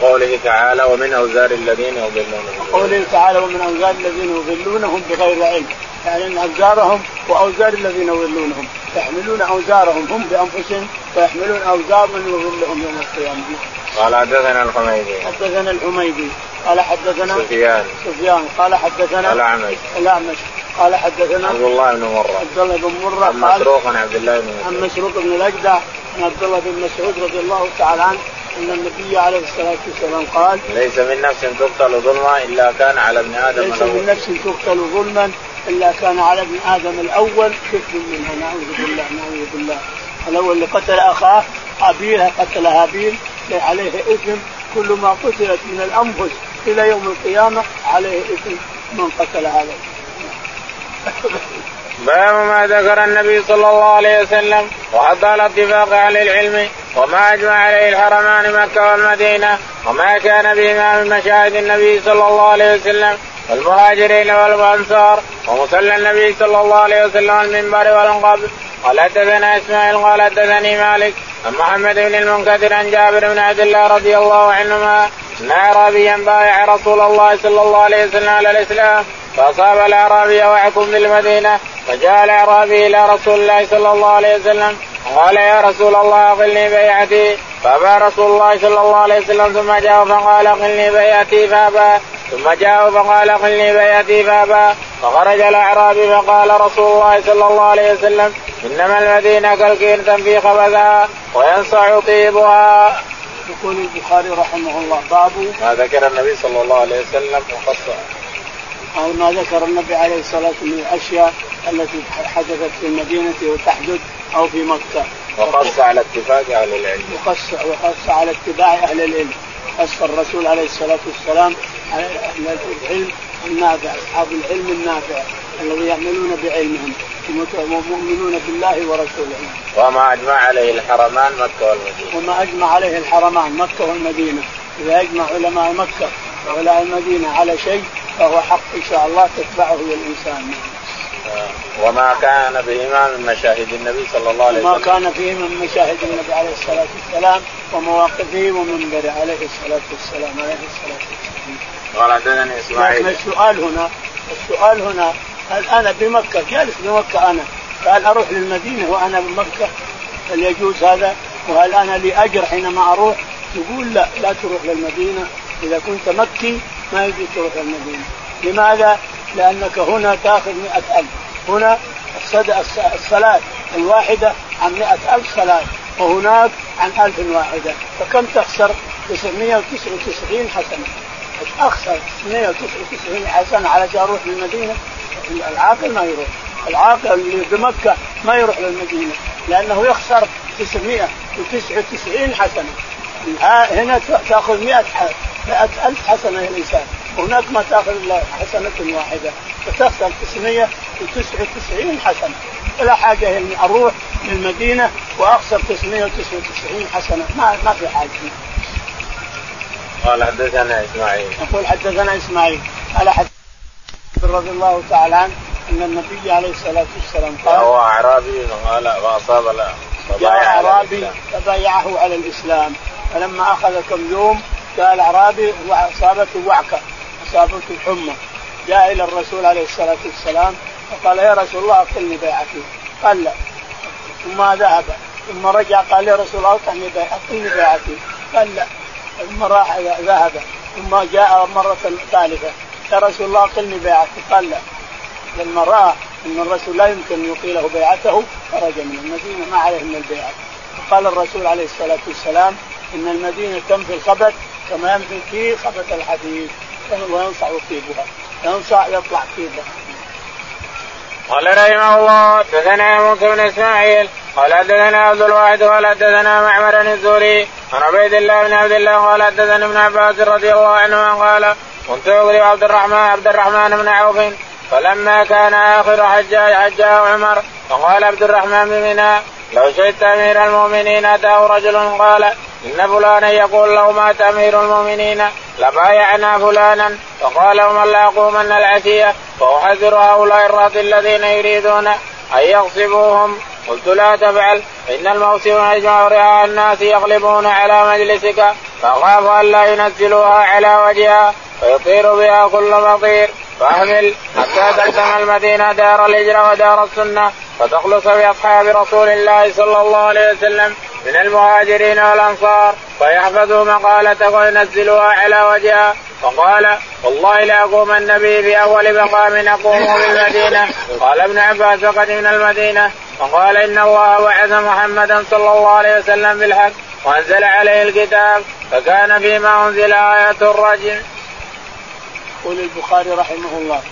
قوله تعالى ومن أوزار الذين يضلونهم قوله تعالى ومن أوزار الذين يضلونهم بغير علم. يعني إن أوزارهم وأوزار الذين يضلونهم يحملون أوزارهم هم بأنفسهم ويحملون أوزار من يضلهم يوم القيامة. قال حدثنا الحميدي. حدثنا الحميدي. قال حدثنا سفيان. سفيان. قال حدثنا الأعمش. الأعمش. قال حدثنا عبد الله بن مرة. عبد الله بن مرة عن مسروق عن عبد الله بن مسعود عن مسروق. بن الأجدع عن عبد الله بن مسعود رضي الله تعالى عنه أن النبي عليه الصلاة والسلام قال ليس من نفس تقتل ظلما إلا كان على ابن آدم ليس من نفس تقتل ظلما إلا كان على ابن آدم الأول. كفر منها نعوذ بالله نعوذ بالله. الأول اللي قتل أخاه هابيل قتل هابيل عليه إثم. كل ما قتلت من الأنفس إلى يوم القيامة عليه إثم من قتل هذا باب ما ذكر النبي صلى الله عليه وسلم وحض على اتفاق أهل العلم وما أجمع عليه الحرمان مكة والمدينة وما كان بهما من مشاهد النبي صلى الله عليه وسلم والمهاجرين والأنصار ومصلى النبي صلى الله عليه وسلم المنبر والقبر قال حدثنا إسماعيل قال حدثني مالك عن محمد بن المنكدر عن جابر بن عبد الله رضي الله عنهما أن اعرابيا بايع رسول الله صلى الله عليه وسلم على الإسلام فأصاب الأعرابي وعكم بالمدينة فجاء الأعرابي إلى رسول الله صلى الله عليه وسلم قال يا رسول الله أقلني بيعتي. فأبى رسول الله صلى الله عليه وسلم ثم جاء فقال أقلني بيعتي فأبى. ثم جاء فقال أقلني بيعتي فأبى. فخرج الأعرابي فقال رسول الله صلى الله عليه وسلم إنما المدينة كالكير تنفي خبثها وينصع طيبها. يقول البخاري رحمه الله باب ما ذكر النبي صلى الله عليه وسلم وخص أو ما ذكر النبي عليه الصلاة والسلام من الأشياء التي حدثت في المدينة وتحدث أو في مكة. وقص على اتفاق أهل العلم. وقص وقص على اتباع أهل العلم. قص الرسول عليه الصلاة والسلام على أهل العلم النافع أصحاب العلم النافع الذي يعملون بعلمهم ومؤمنون بالله ورسوله وما أجمع عليه الحرمان مكة والمدينة وما أجمع عليه الحرمان مكة والمدينة إذا أجمع علماء مكة وعلماء المدينة على شيء فهو حق إن شاء الله تتبعه الإنسان وما كان بهما من مشاهد النبي صلى الله عليه وسلم وما كان فيه من مشاهد النبي عليه الصلاة والسلام ومواقفه ومنبره عليه الصلاة والسلام عليه الصلاة والسلام. قال حدثني إسماعيل. السؤال هنا السؤال هنا هل أنا بمكة جالس بمكة أنا قال أروح للمدينة وأنا بمكة هل يجوز هذا؟ وهل أنا لي اجر حينما أروح؟ يقول لا لا تروح للمدينة. إذا كنت مكي ما يجوز تروح للمدينة. لماذا؟ لأنك هنا تأخذ مئة ألف. هنا الصلاة الواحدة عن مئة ألف صلاة وهناك عن ألف واحدة. فكم تخسر؟ 999 حسنة. أخسر 999 حسنة علشان أروح للمدينة؟ العاقل ما يروح. العاقل اللي بمكه ما يروح للمدينة لأنه يخسر 999 حسنة. هنا تاخذ 100 100 ألف حسنة يا الإنسان. وهناك ما تاخذ إلا حسنة واحدة. فتخسر 999 حسنة. ولا حاجة اني أروح للمدينة وأخسر 999 حسنة. ما ما في حاجة. قال حدثنا إسماعيل. يقول حدثنا إسماعيل. قال حدثنا رضي الله تعالى عنه أن النبي عليه الصلاة والسلام قال هو أعرابي قال واصاب جاء أعرابي فبايعه على الإسلام. فلما أخذ كم يوم جاء الأعرابي وأصابته وعكة أصابته الحمى جاء إلى الرسول عليه الصلاة والسلام فقال يا رسول الله اقلني بيعتي. قال لا. ثم ذهب. ثم رجع قال يا رسول الله اقلني بيعتي. قال لا. ثم راح ذهب. ثم جاء مرة ثالثة. يا رسول الله قلني بيعتي. قال لا. لما رأى أن الرسول لا يمكن أن يقيله بيعته خرج من المدينة ما عليه من البيعة. فقال الرسول عليه الصلاة والسلام إن المدينة تنفي الخبث كما ينفي فيه خبث الحديد. وينصع طيبها. ينصع يطلع طيبها. قال رحمه الله حدثنا موسى بن إسماعيل قال حدثنا عبد الواحد قال حدثنا معمر الزوري عن عبيد الله بن عبد الله قال حدثنا ابن عباس رضي الله عنه قال كنت اغري عبد الرحمن عبد الرحمن بن عوف فلما كان آخر حجاج حجاه عمر فقال عبد الرحمن بن لو شهدت أمير المؤمنين أتاه رجل قال إن فلانا يقول لو مات أمير المؤمنين لبايعنا فلانا. فقال ومن لا يقومن العشيه فأحذر هؤلاء الرهط الذين يريدون أن يغصبوهم. قلت لا تفعل. إن الموسم يجمع رعاء الناس يغلبون على مجلسك. فأخاف أن لا ينزلوها على وجهها. فيطير بها كل مطير فاحمل حتى تلزم المدينة دار الهجرة ودار السنة فتخلص بأصحاب رسول الله صلى الله عليه وسلم من المهاجرين والأنصار فيحفظوا مقالته وينزلوها على وجهها. فقال والله لاقوم النبي بأول مقام اقومه بالمدينة. قال ابن عباس من المدينة. فقال إن الله وعد محمدا صلى الله عليه وسلم بالحق وأنزل عليه الكتاب فكان فيما أنزل ايات الرجم. يقول البخاري رحمه الله.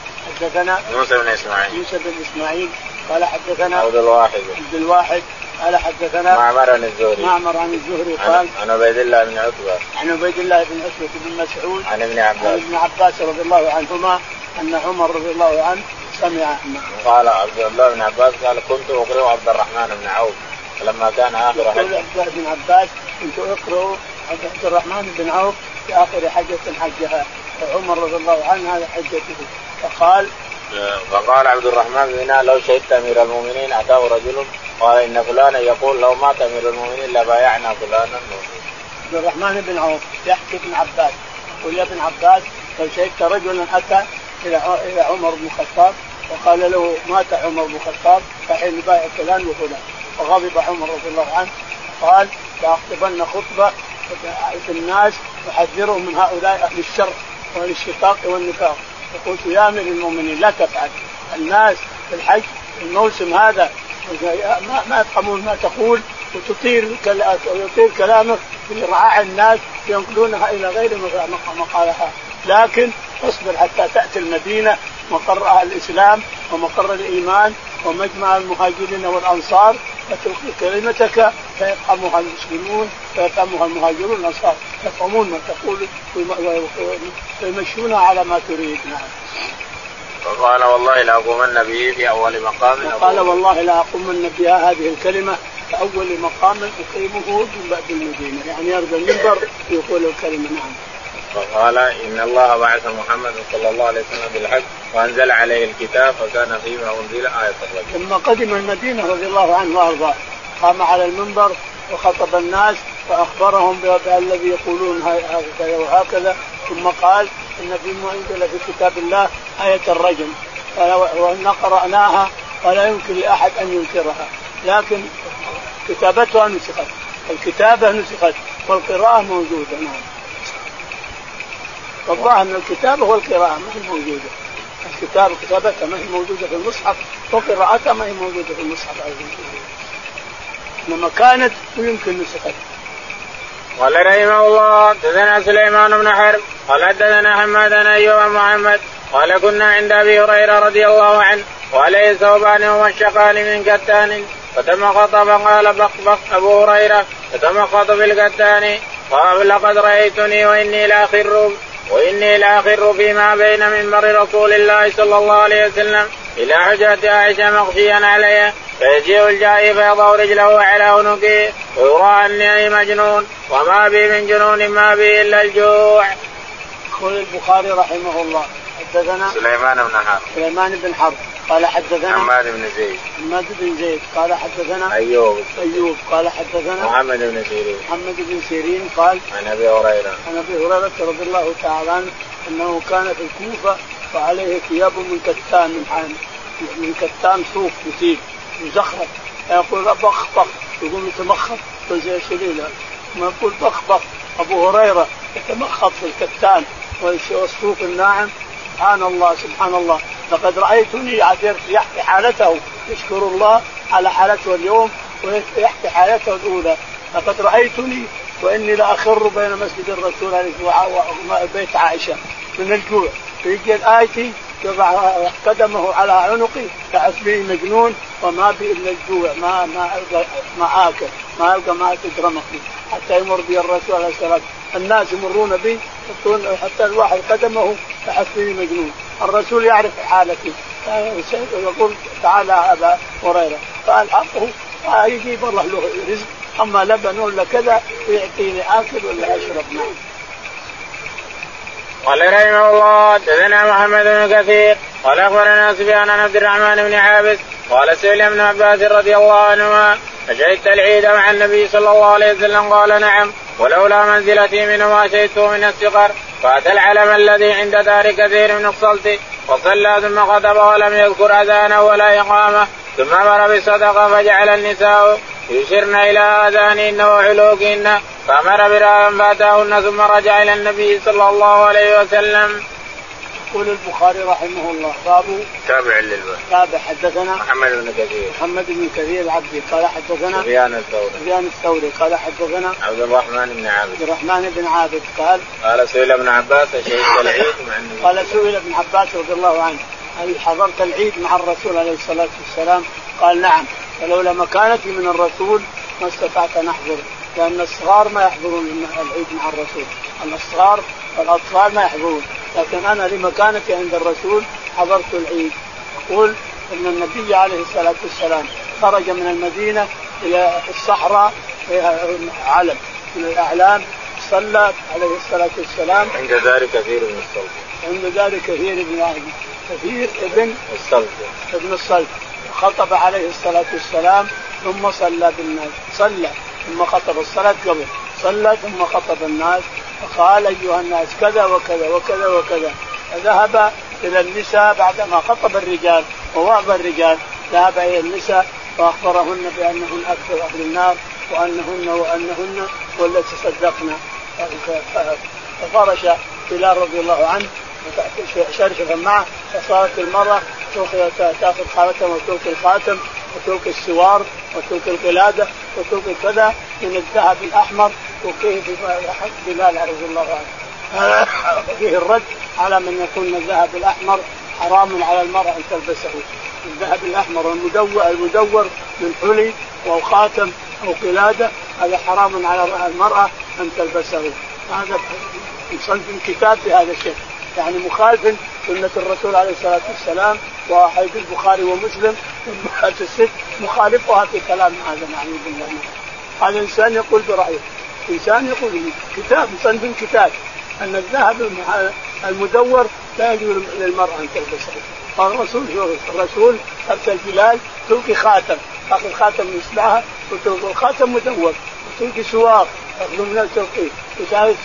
حدثنا موسى بن إسماعيل. موسى بن إسماعيل. قال حدثنا عبد الواحد. عبد الواحد. قال حدثنا معمر عن الزهري. معمر عن الزهري. قال عن عبيد الله بن عتبة. عن عبيد الله بن عتبة بن مسعود. عن ابن عباس. عن ابن عباس رضي الله عنهما أن عمر رضي الله عنه سمع قال عبد الله بن عباس قال كنت أقرأ عبد الرحمن بن عوف. فلما كان آخر حجه يقول عبد الله بن عباس كنت أقرأ عبد الرحمن بن عوف في آخر حجه حجها. وعمر رضي الله عنه هذا حجته. فقال فقال عبد الرحمن بن لو شهدت أمير المؤمنين أتاه رجل قال إن فلانا يقول لو مات أمير المؤمنين لبايعنا فلانا عبد الرحمن بن عوف يحكي ابن عباس يقول يا ابن عباس لو شهدت رجلا أتى إلى إلى عمر بن الخطاب وقال له مات عمر بن الخطاب فحين يبايع فلان وفلان. فغضب عمر رضي الله عنه قال لأخطبن خطبة في الناس أحذرهم من هؤلاء أهل الشر. والاشتقاق والنفاق. فقلت يا امير المؤمنين لا تفعل. الناس في الحج الموسم هذا ما, ما يفهمون ما تقول وتطير ويطير كلامك في رعاع الناس ينقلونها إلى غير مقالها. لكن اصبر حتى تأتي المدينة مقر الإسلام ومقر الإيمان ومجمع المهاجرين والأنصار فتلقي كلمتك فيفهمها المسلمون فيفهمها المهاجرون والأنصار. يفهمون ما تقول ويمشونها على ما تريد. نعم. وقال والله لاقومن به في أول مقام. قال والله لاقومن بها هذه الكلمة في أول مقام أقيمه من بعد المدينة. يعني يرضى المنبر ويقول الكلمة. نعم. فقال إن الله بعث محمد صلى الله عليه وسلم بالحق وأنزل عليه الكتاب فكان فيما أنزل آية الرجل. لما قدم المدينة رضي الله عنه وأرضاه. قام على المنبر وخطب الناس وأخبرهم بالذي يقولون هكذا وهكذا. ثم قال إن فيما أنزل في كتاب الله آية الرجم وإن قرأناها ولا يمكن لأحد أن ينكرها. لكن كتابتها نسخت. الكتابة نسخت. والقراءة موجودة. نعم. والظاهر ان الكتابه والقراءه ما هي موجودة. الكتابة كتابتها ما هي موجودة في المصحف وقراءتها ما هي موجودة في المصحف إنما كانت ويمكن نسخت قال رحمه الله حدثنا سليمان بن حرب قال حدثنا حماد بن ايوب محمد قال كنا عند أبي هريرة رضي الله عنه وعليه ثوبان ومشقان من كتان فتمخط فقال بق بق أبو هريرة فتمخط في الكتان قال لقد رأيتني وإني لآخر وإني لآخر فيما بين منبر رسول الله صلى الله عليه وسلم إلى حجرة عائشة مغشيا عليها. فيجيء الجائي فيضع رجله على عنقه ويرى اني مجنون. وما بي من جنون ما بي إلا الجوع. يقول البخاري رحمه الله حدثنا سليمان بن حرب. سليمان بن حرب. قال حدثنا حماد بن زيد. حماد بن زيد. قال حدثنا أيوب. أيوب. قال حدثنا محمد بن سيرين. محمد بن سيرين قال عن أبي هريرة. عن أبي هريرة رضي الله تعالى عنه أنه كان في الكوفة وعليه ثياب من كتان من من كتان صوف مثيل مزخرف. يقول بخ بخ. يقول يتمخط شليله ما يقول بخ بخ. أبو هريرة يتمخط في الكتان والصوف الناعم. سبحان الله سبحان الله. لقد رأيتني يحكي حالته. يشكر الله على حالته اليوم ويحكي حالته الأولى. لقد رأيتني وإني لاخر بين مسجد الرسول وبيت عائشة. من الجوع. فيجي الايتي يضع قدمه على عنقي كحسبه مجنون وما بي إلا الجوع ما ما ألقى ما اكل ما ألقى ما تدرمق حتى يمر بي الرسول عليه الصلاة الناس يمرون بي حتى الواحد قدمه كحسبه مجنون. الرسول يعرف حالتي يقول تعالى أبا هريرة. فالحقه يجيب الله له رزق أما لبن ولا كذا يعطيني آكل ولا اشرب نعم قال رحمه الله حدثنا محمد بن كثير قال أخبرنا سفيان عن عبد الرحمن بن عابس قال سئل ابن عباس رضي الله عنهما أشهدت العيد مع النبي صلى الله عليه وسلم؟ قال نعم ولولا منزلتي منه ما شهدته من الصغر فأتى العلم الذي عند دار كثير من الصلت وصلى ثم خطب ولم يذكر أذانه ولا إقامة ثم أمر بالصدقة فجعل النساء يشرن إلى آذانهن وعلوقهن فأمر برأى فأتاهن ثم رجع إلى النبي صلى الله عليه وسلم. يقول البخاري رحمه الله باب تابع للباب. تابع حدثنا محمد بن كثير. محمد بن كثير العبدي قال حدثنا سفيان الثوري. سفيان الثوري قال حدثنا عبد الرحمن بن عابد. عبد الرحمن بن عابد قال قال سئل ابن عباس شهدت العيد مع النبي. قال سئل ابن عباس رضي الله عنه هل حضرت العيد مع الرسول عليه الصلاة والسلام؟ قال نعم. ولولا مكانتي من الرسول ما استطعت أن أحضر لأن الصغار ما يحضرون العيد مع الرسول، الصغار والأطفال ما يحضرون، لكن أنا لمكانتي عند الرسول حضرت العيد. يقول إن النبي عليه الصلاة والسلام خرج من المدينة إلى الصحراء علم من الأعلام صلى عليه الصلاة والسلام. عند ذلك كثير من الصلب. عند ذلك كثير من كثير ابن الصلب. ابن الصلب. خطب عليه الصلاة والسلام ثم صلى بالناس صلى ثم خطب الصلاة قبل صلى ثم خطب الناس فقال أيها الناس كذا وكذا وكذا وكذا. فذهب إلى النساء بعدما خطب الرجال ووعظ الرجال ذهب إلى النساء فأخبرهن بأنهن أكثر أهل النار وأنهن وأنهن والتي صدقنا ففرش بلال رضي الله عنه شرشفا معه فصارت المرأة تأخذ خاتم وتلقي الخاتم وتلقي السوار وتلقي القلادة وتلقي كذا من الذهب الأحمر في بلال رضي الله عنه. فيه الرد على من يكون الذهب الأحمر حرام على المرأة أن تلبسه. الذهب الأحمر المدور المدور من حلي أو خاتم أو قلادة هذا حرام على المرأة أن تلبسه. هذا يصنف كتاب في هذا الشيء. يعني مخالف سنة الرسول عليه الصلاة والسلام وحديث البخاري ومسلم أمهات الست مخالفها في كلام هذا يعني بالله هذا إنسان يقول برأيه. إنسان يقول كتاب مصنف كتاب. أن الذهب المدور لا يجوز للمرأة أن تلبسه. قال الرسول الرسول أرسل بلال تلقي خاتم. تأخذ خاتم يصبعها وتلقي الخاتم مدور. وتلقي سوار تأخذ من التلقي وتعرف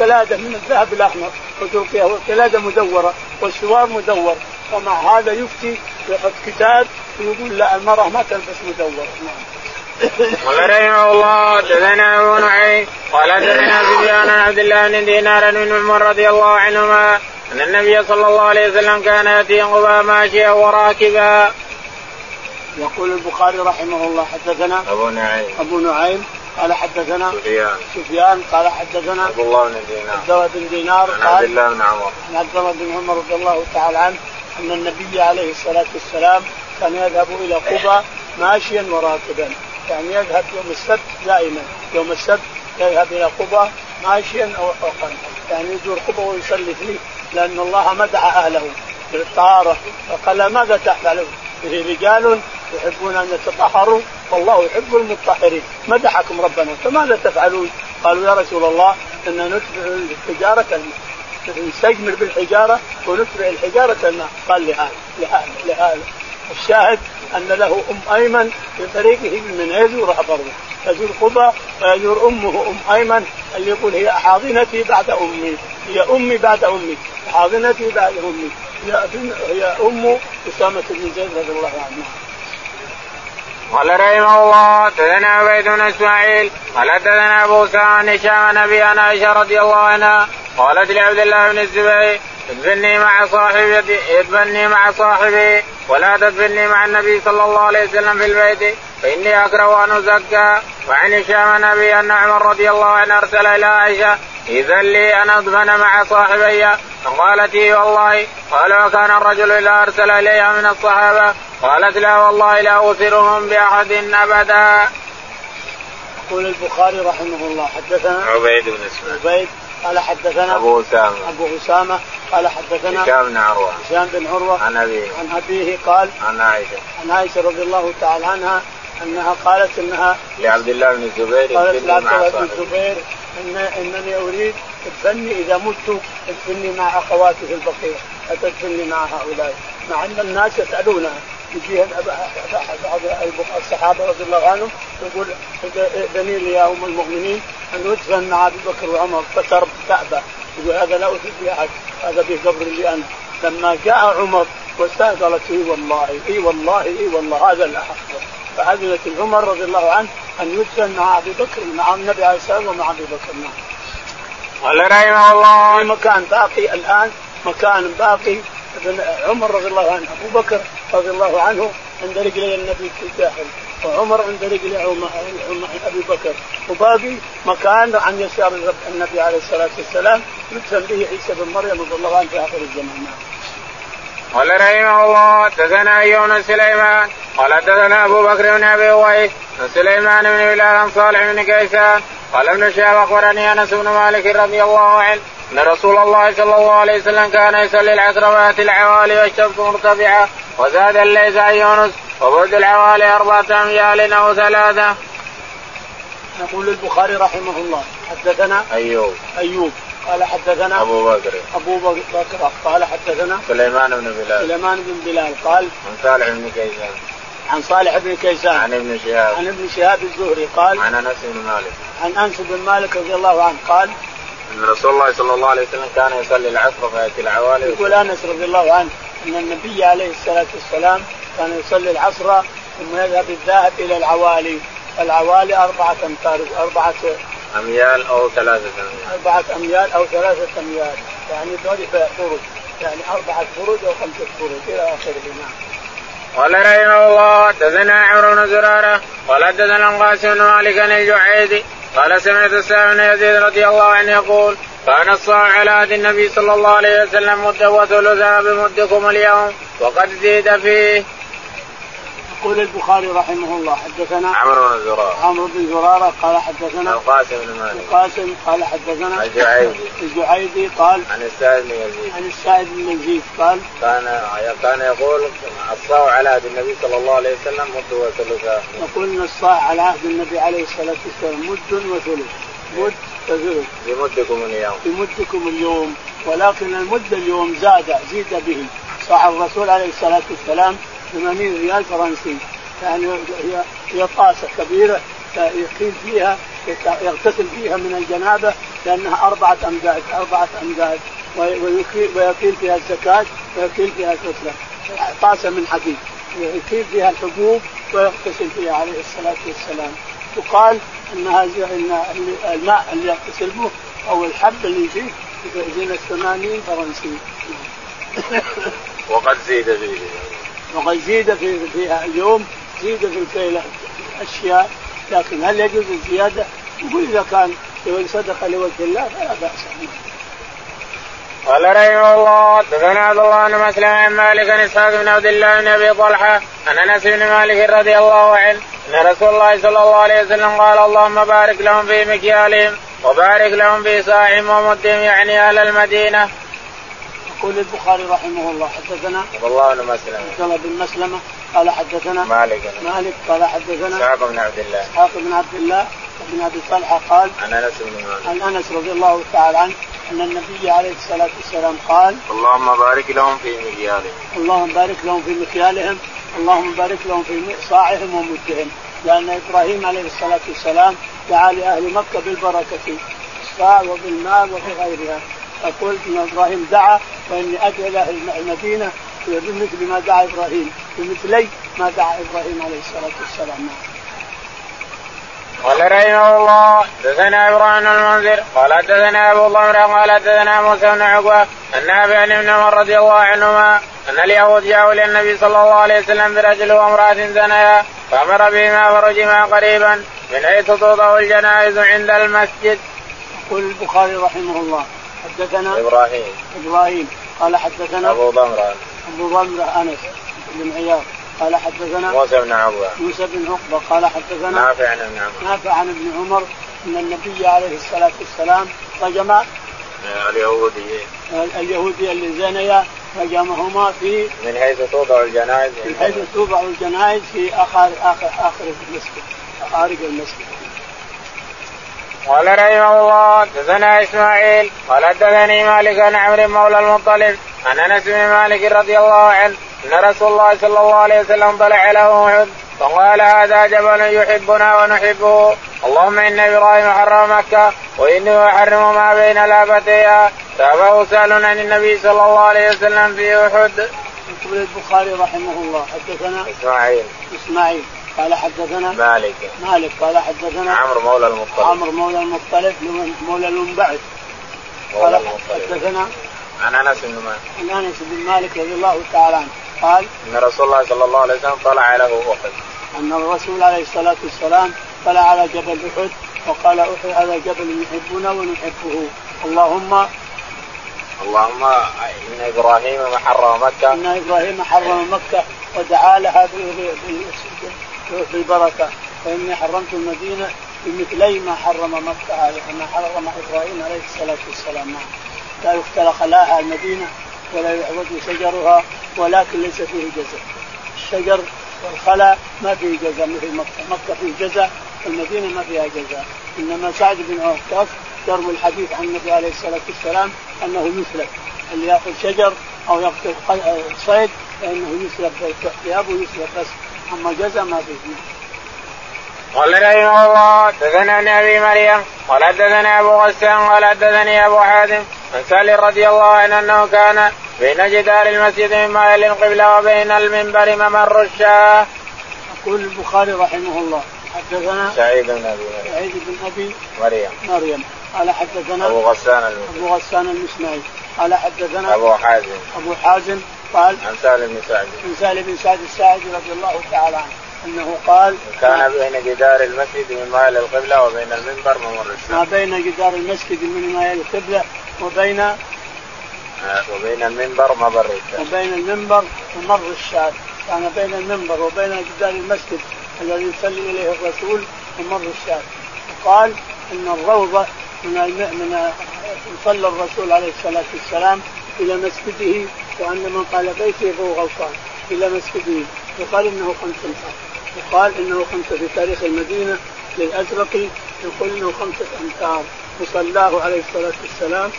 قلاده من الذهب الأحمر. وتلقيها والقلادة مدورة والسوار مدور ومع هذا يفتي يحط كتاب ويقول لا المرأة ما تلبس مدور نعم. قال رحمه الله حدثنا أبو نعيم قال حدثنا سفيان عن عبد الله بن دينار بن عمر رضي الله عنهما أن النبي صلى الله عليه وسلم كان يأتي قباء ماشيا وراكبا. يقول البخاري رحمه الله حدثنا أبو نعيم أبو نعيم قال حدثنا سفيان. سفيان قال حدثنا عبد الله بن دينار. عبد الله بن دينار عن عبد الله بن عمر. عن عبد الله بن عمر رضي الله تعالى عنه أن النبي عليه الصلاة والسلام كان يذهب إلى قبى ماشيا وراكبا. يعني يذهب يوم السبت دائما. يوم السبت يذهب إلى قبى ماشيا أو حقا يعني يزور قبى ويصلي فيه لأن الله مدح أهله بالطهارة. فقال ماذا تفعلون؟ به رجال يحبون أن يتطهروا والله يحب المطهرين مدحكم ربنا؟ فماذا تفعلون؟ قالوا يا رسول الله ان نتبع الحجارة نستجمر بالحجارة ونتبع الحجارة الماء قال لهذا لهذا لهذا. الشاهد أن له أم أيمن في طريقه من يزور برضه يزور قبى ويزور أمه أم أيمن اللي يقول هي حاضنتي بعد أمي هي أمي بعد أمي حاضنتي بعد أمي. هي هي أم أسامة بن زيد رضي الله عنه قال رحمه الله تدنا عبيد بن إسماعيل قال تدنا أبو سعد هشام نبي عائشة رضي الله عنها قالت لعبد الله بن الزبير ادفني مع صاحبي ادفني مع صاحبي ولا تدفني مع النبي صلى الله عليه وسلم في البيت فإني أكره أن أزكى. وعن هشام نبي أن عمر رضي الله عنه أرسل إلى عائشة اذا لي أن أدفن مع صاحبي. فقالت اي والله قال وكان الرجل إذا أرسل إليها من الصحابة؟ قالت لا والله لا اوثرهم بأحد أبدا. يقول البخاري رحمه الله حدثنا عبيد بن إسماعيل. عبيد قال حدثنا أبو أسامة. أبو أسامة قال حدثنا هشام بن عروة. هشام بن عروة عن أبيه. عن أبيه قال عن عائشة. عن عائشة رضي الله تعالى عنها أنها قالت إنها لعبد الله بن الزبير قالت لعبد الله بن الزبير إن إنني أريد ادفني إذا مت ادفني مع أخواتي في البقيع لا تدفني مع هؤلاء مع أن الناس يسألونها. يجيها بعض الصحابة رضي الله عنهم يقول ائذني لي يا أم المؤمنين أن أدفن مع أبي بكر وعمر فترب كعبة. يقول هذا لا اريد أحد هذا به قبر لي أنا. لما جاء عمر واستاذ قالت إي والله إي والله إي والله هذا الاحق فأذنت عمر رضي الله عنه أن يدفن مع أبي بكر مع النبي عليه الصلاة والسلام ومع أبي بكر. نعم. قال رحمه الله. في مكان باقي الآن مكان باقي عمر رضي الله عنه أبو بكر رضي الله عنه عند رجلي النبي في الداخل وعمر عند رجل أبي بكر. وباقي مكان عن يسار النبي عليه الصلاة والسلام يدفن به عيسى بن مريم رضي الله عنه في آخر الزمان. قال رحمه الله أيوب بن سليمان. قال حدثنا أبو بكر بن أبي ويس عن سليمان بن بلال صالح بن كيسان. قال ابن شهاب أخبرني أنس بن مالك رضي الله عنه أن رسول الله صلى الله عليه وسلم كان يصلي العصر ويأتي العوالي والشمس مرتفعة وزاد الليث عن يونس وبعد العوالي أربعة أميال أو ثلاثة. يقول البخاري رحمه الله حدثنا أيوب. أيوب قال حدثنا أبو بكر. أبو بكر قال حدثنا سليمان بن بلال. سليمان بن بلال قال عن صالح بن كيسان. عن صالح بن كيسان. عن ابن شهاب. عن ابن شهاب الزهري قال عن أنس بن مالك. عن أنس بن مالك رضي الله عنه قال أن رسول الله صلى الله عليه وسلم كان يصلي العصر فيأتي العوالي يقول أنس رضي الله عنه أن النبي عليه الصلاة والسلام كان يصلي العصر ثم يذهب الذاهب إلى العوالي. العوالي أربعة أمتار أربعة أميال أو ثلاثة أميال. أربعة أميال أو ثلاثة أميال. يعني ذول فرج يعني أربعة فروج أو خمسة فروج إلى آخره. نعم. قال رحمه الله حدثنا عمرو بن زرارة قال حدثنا القاسم بن مالك بن الجعيدي قال سمعت السائب بن يزيد رضي الله عنه يقول كان الصاع على عهد النبي صلى الله عليه وسلم مد وثلثها بمدكم اليوم وقد زيد فيه. يقول البخاري رحمه الله حدثنا عمرو بن زرارة. عمرو بن زرارة قال حدثنا القاسم بن مالك. القاسم قال حدثنا الجعيدي الجعيدي قال عن السائب بن يزيد. عن السائب بن يزيد قال كان كان يقول الصاع على عهد النبي صلى الله عليه وسلم مد وثلثا يقول ان الصاع على عهد النبي عليه الصلاة والسلام مد وثلث. مد وثلث. بمدكم اليوم. بمدكم اليوم ولكن المد اليوم زاد زيد به. صاع الرسول عليه الصلاة والسلام 80 ريال فرنسي. يعني هي هي طاسه كبيرة يقيم فيها يغتسل فيها من الجنابة لأنها أربعة أمداد أربعة أمداد. ويقيم فيها الزكاة ويقيم فيها الفطرة. طاسه من حديد. يقيم فيها الحبوب ويغتسل فيها عليه الصلاة والسلام. يقال إن إن الماء اللي يغتسل به أو الحب اللي فيه زين 80 فرنسي. وقد زيد فيه. وقد زيد في فيها اليوم زيد في الكيل أشياء لكن هل يجوز الزيادة؟ يقول إذا كان صدقه لوجه الله فلا بأس قال رحمه الله حدثنا عبد الله بن مسلم عن مالك عن إسحاق بن عبد الله بن أبي طلحة عن أنس بن مالك رضي الله عنه أن رسول الله صلى الله عليه وسلم قال اللهم بارك لهم في مكيالهم وبارك لهم في صاعهم ومدهم يعني أهل المدينة. يقول البخاري رحمه الله حدثنا؟ عبد الله بن مسلم عبد الله بن مسلمة قال حدثنا؟ مالك. مالك قال حدثنا؟ اسحاق بن عبد الله. اسحاق بن عبد الله بن أبي طلحة قال عن أنس بن مالك. عن أنس رضي الله تعالى عنه أن النبي عليه الصلاة والسلام قال اللهم بارك لهم في مكيالهم. اللهم بارك لهم في مكيالهم اللهم بارك لهم في صاعهم ومدهم. لأن إبراهيم عليه الصلاة والسلام دعا لأهل مكة بالبركة في الصاع وبالمال وفي غيرها. يقول إن إبراهيم دعا وإني أدعو أهل المدينة بمثل ما دعا إبراهيم بمثلي ما دعا إبراهيم عليه الصلاة والسلام قال رحمه الله حدثنا إبراهيم المنذر قال حدثنا أبو ضمر قال حدثنا موسى بن عقبة ان نافع بن عمر رضي الله عنهما أن اليهود جاءوا إلى النبي صلى الله عليه وسلم برجل وامرأة زنيا فأمر بهما فرجما قريبا من حيث توضع الجنائز عند المسجد. يقول البخاري رحمه الله حدثنا إبراهيم. إبراهيم. قال حدثنا أبو ضمر أبو ضمر أنس بن عياض. قال حدثنا موسى بن عقبه موسى بن عقبة. قال حدثنا نافع عن ابن عمر. نافع عن ابن عمر أن النبي عليه الصلاة والسلام رجم اليهودي. اليهودي اللي زنيا رجمهما في من حيث توضع الجنائز. من حيث توضع الجنائز في اخر اخر آخر المسجد خارج المسجد. قال رحمه الله حدثنا إسماعيل قال حدثني مالك عن عمرو مولى المطلب عن أنس بن مالك رضي الله عنه إن رسول الله صلى الله عليه وسلم طلع له أحد فقال هذا جبل يحبنا ونحبه اللهم إن إبراهيم حرم مكة واني احرم ما بين لابتيها. تابعه سال عن النبي صلى الله عليه وسلم في أحد. البخاري رحمه الله حدثنا إسماعيل. إسماعيل. قال حدثنا مالك. مالك قال حدثنا عمرو مولى المطلب. عمرو مولى المطلب مولى المنبعث. قال حدثنا عن أنس بن مالك. عن أنس بن مالك رضي الله تعالى عنه. قال إن رسول الله صلى الله عليه وسلم طلع له أحد. أن الرسول عليه الصلاة والسلام طلع على جبل أحد وقال أحد هذا جبل يحبنا ونحبه. اللهم اللهم إن إبراهيم حرم مكة. إن إبراهيم حرم مكة ودعا لها بالبركه واني حرمت المدينة بمثلي ما حرم مكة. ما حرم إبراهيم عليه الصلاة والسلام. لا يختلق خلاها المدينة ولا يعبد شجرها ولكن ليس فيه جزاء. الشجر والخلا ما فيه جزاء مثل مكة، مكة فيه جزاء والمدينه ما فيها جزاء، إنما سعد بن عكاف يروي الحديث عن النبي عليه الصلاة والسلام أنه يسلب اللي ياخذ شجر أو يقتل صيد فإنه يسلب ثيابه يسلب بس. اما جزاء ما فيه. قال رحمه الله حدثنا عن أبي مريم قال حدثنا أبو غسان قال حدثني أبو حاتم عن سالم رضي الله عنه أنه كان بين جدار المسجد مما يلي القبله وبين المنبر ممر الشاه. يقول البخاري رحمه الله حدثنا سعيد بن أبي مريم. سعيد بن أبي مريم. مريم. قال حدثنا أبو غسان المسلم أبو غسان المسمعي قال حدثنا أبو حازم. أبو حازم قال عن سالم بن سعد. عن سالم بن سعد الساعدي رضي الله تعالى عنه. أنه قال كان بين جدار المسجد من مال القبلة وبين المنبر ممر الشام. ما بين جدار المسجد من ماء القبلة وبين آه، وبين المنبر ممر الشام. وبين المنبر ممر الشاة كان بين المنبر وبين جدار المسجد الذي يصلي إليه الرسول ممر الشاة وقال إن الروضة من من صلى الرسول عليه الصلاة والسلام إلى مسجده وأن من قال بيته فهو غلطان إلى مسجده. يقال إنه خمس امتار يقال إنه خمسه في تاريخ المدينة للازرقي يقول إنه خمسه امتار وصلاه عليه الصلاة والسلام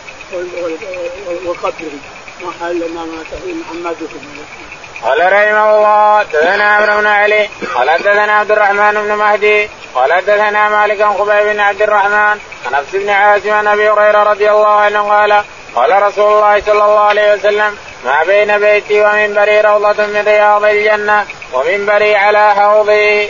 وقبره. محل ما مات فيه بن قال رحمه الله حدثنا عمرو بن علي قال حدثنا عبد الرحمن بن مهدي قال حدثنا مالك عن خبيب بن عبد الرحمن عن نفس بن عاصم عن أبي هريرة رضي الله عنه قال قال رسول الله صلى الله عليه وسلم ما بين بيتي ومنبري روضة من رياض الجنة ومنبري على حوضي.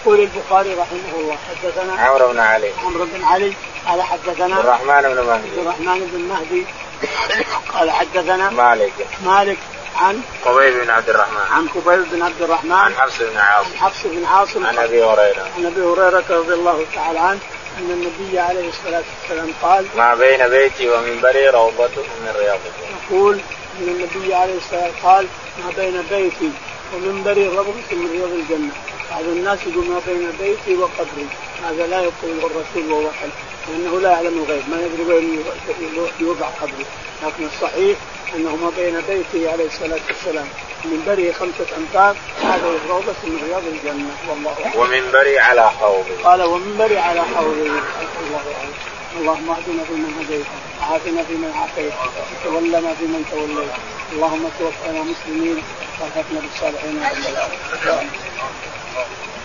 يقول البخاري رحمه الله حدثنا عمرو بن علي. عمرو بن علي قال حدثنا عبد الرحمن بن مهدي. عبد الرحمن بن مهدي قال حدثنا مالك. مالك عن قبيب بن عبد الرحمن. عن قبيب بن عبد الرحمن. عن حفص بن عاصم. عن حفص بن عاصم. عن أبي هريرة. عن أبي هريرة رضي الله تعالى عنه. أن النبي عليه الصلاة والسلام قال ما بين بيتي ومنبري روضة من رياض. الجنة يقول أن النبي عليه الصلاة والسلام قال ما بين بيتي ومنبري روضة من رياض الجنة. بعض الناس يقول ما بين بيتي وقبري هذا لا يقوله الرسول وهو حي لأنه لا يعلم الغيب ما يدري وين يوضع قبره لكن الصحيح أنه ما بين بيته عليه الصلاة والسلام منبره خمسة أمتار هذا روضه من رياض الجنة والله أعلم. ومنبري على حوضي قال ومنبري على حوضي الله أعلم. اللهم اهدنا فيمن هديت وعافنا فيمن عافيت وتولنا فيمن توليت. اللهم توفنا مسلمين والحقنا بالصالحين Thank you.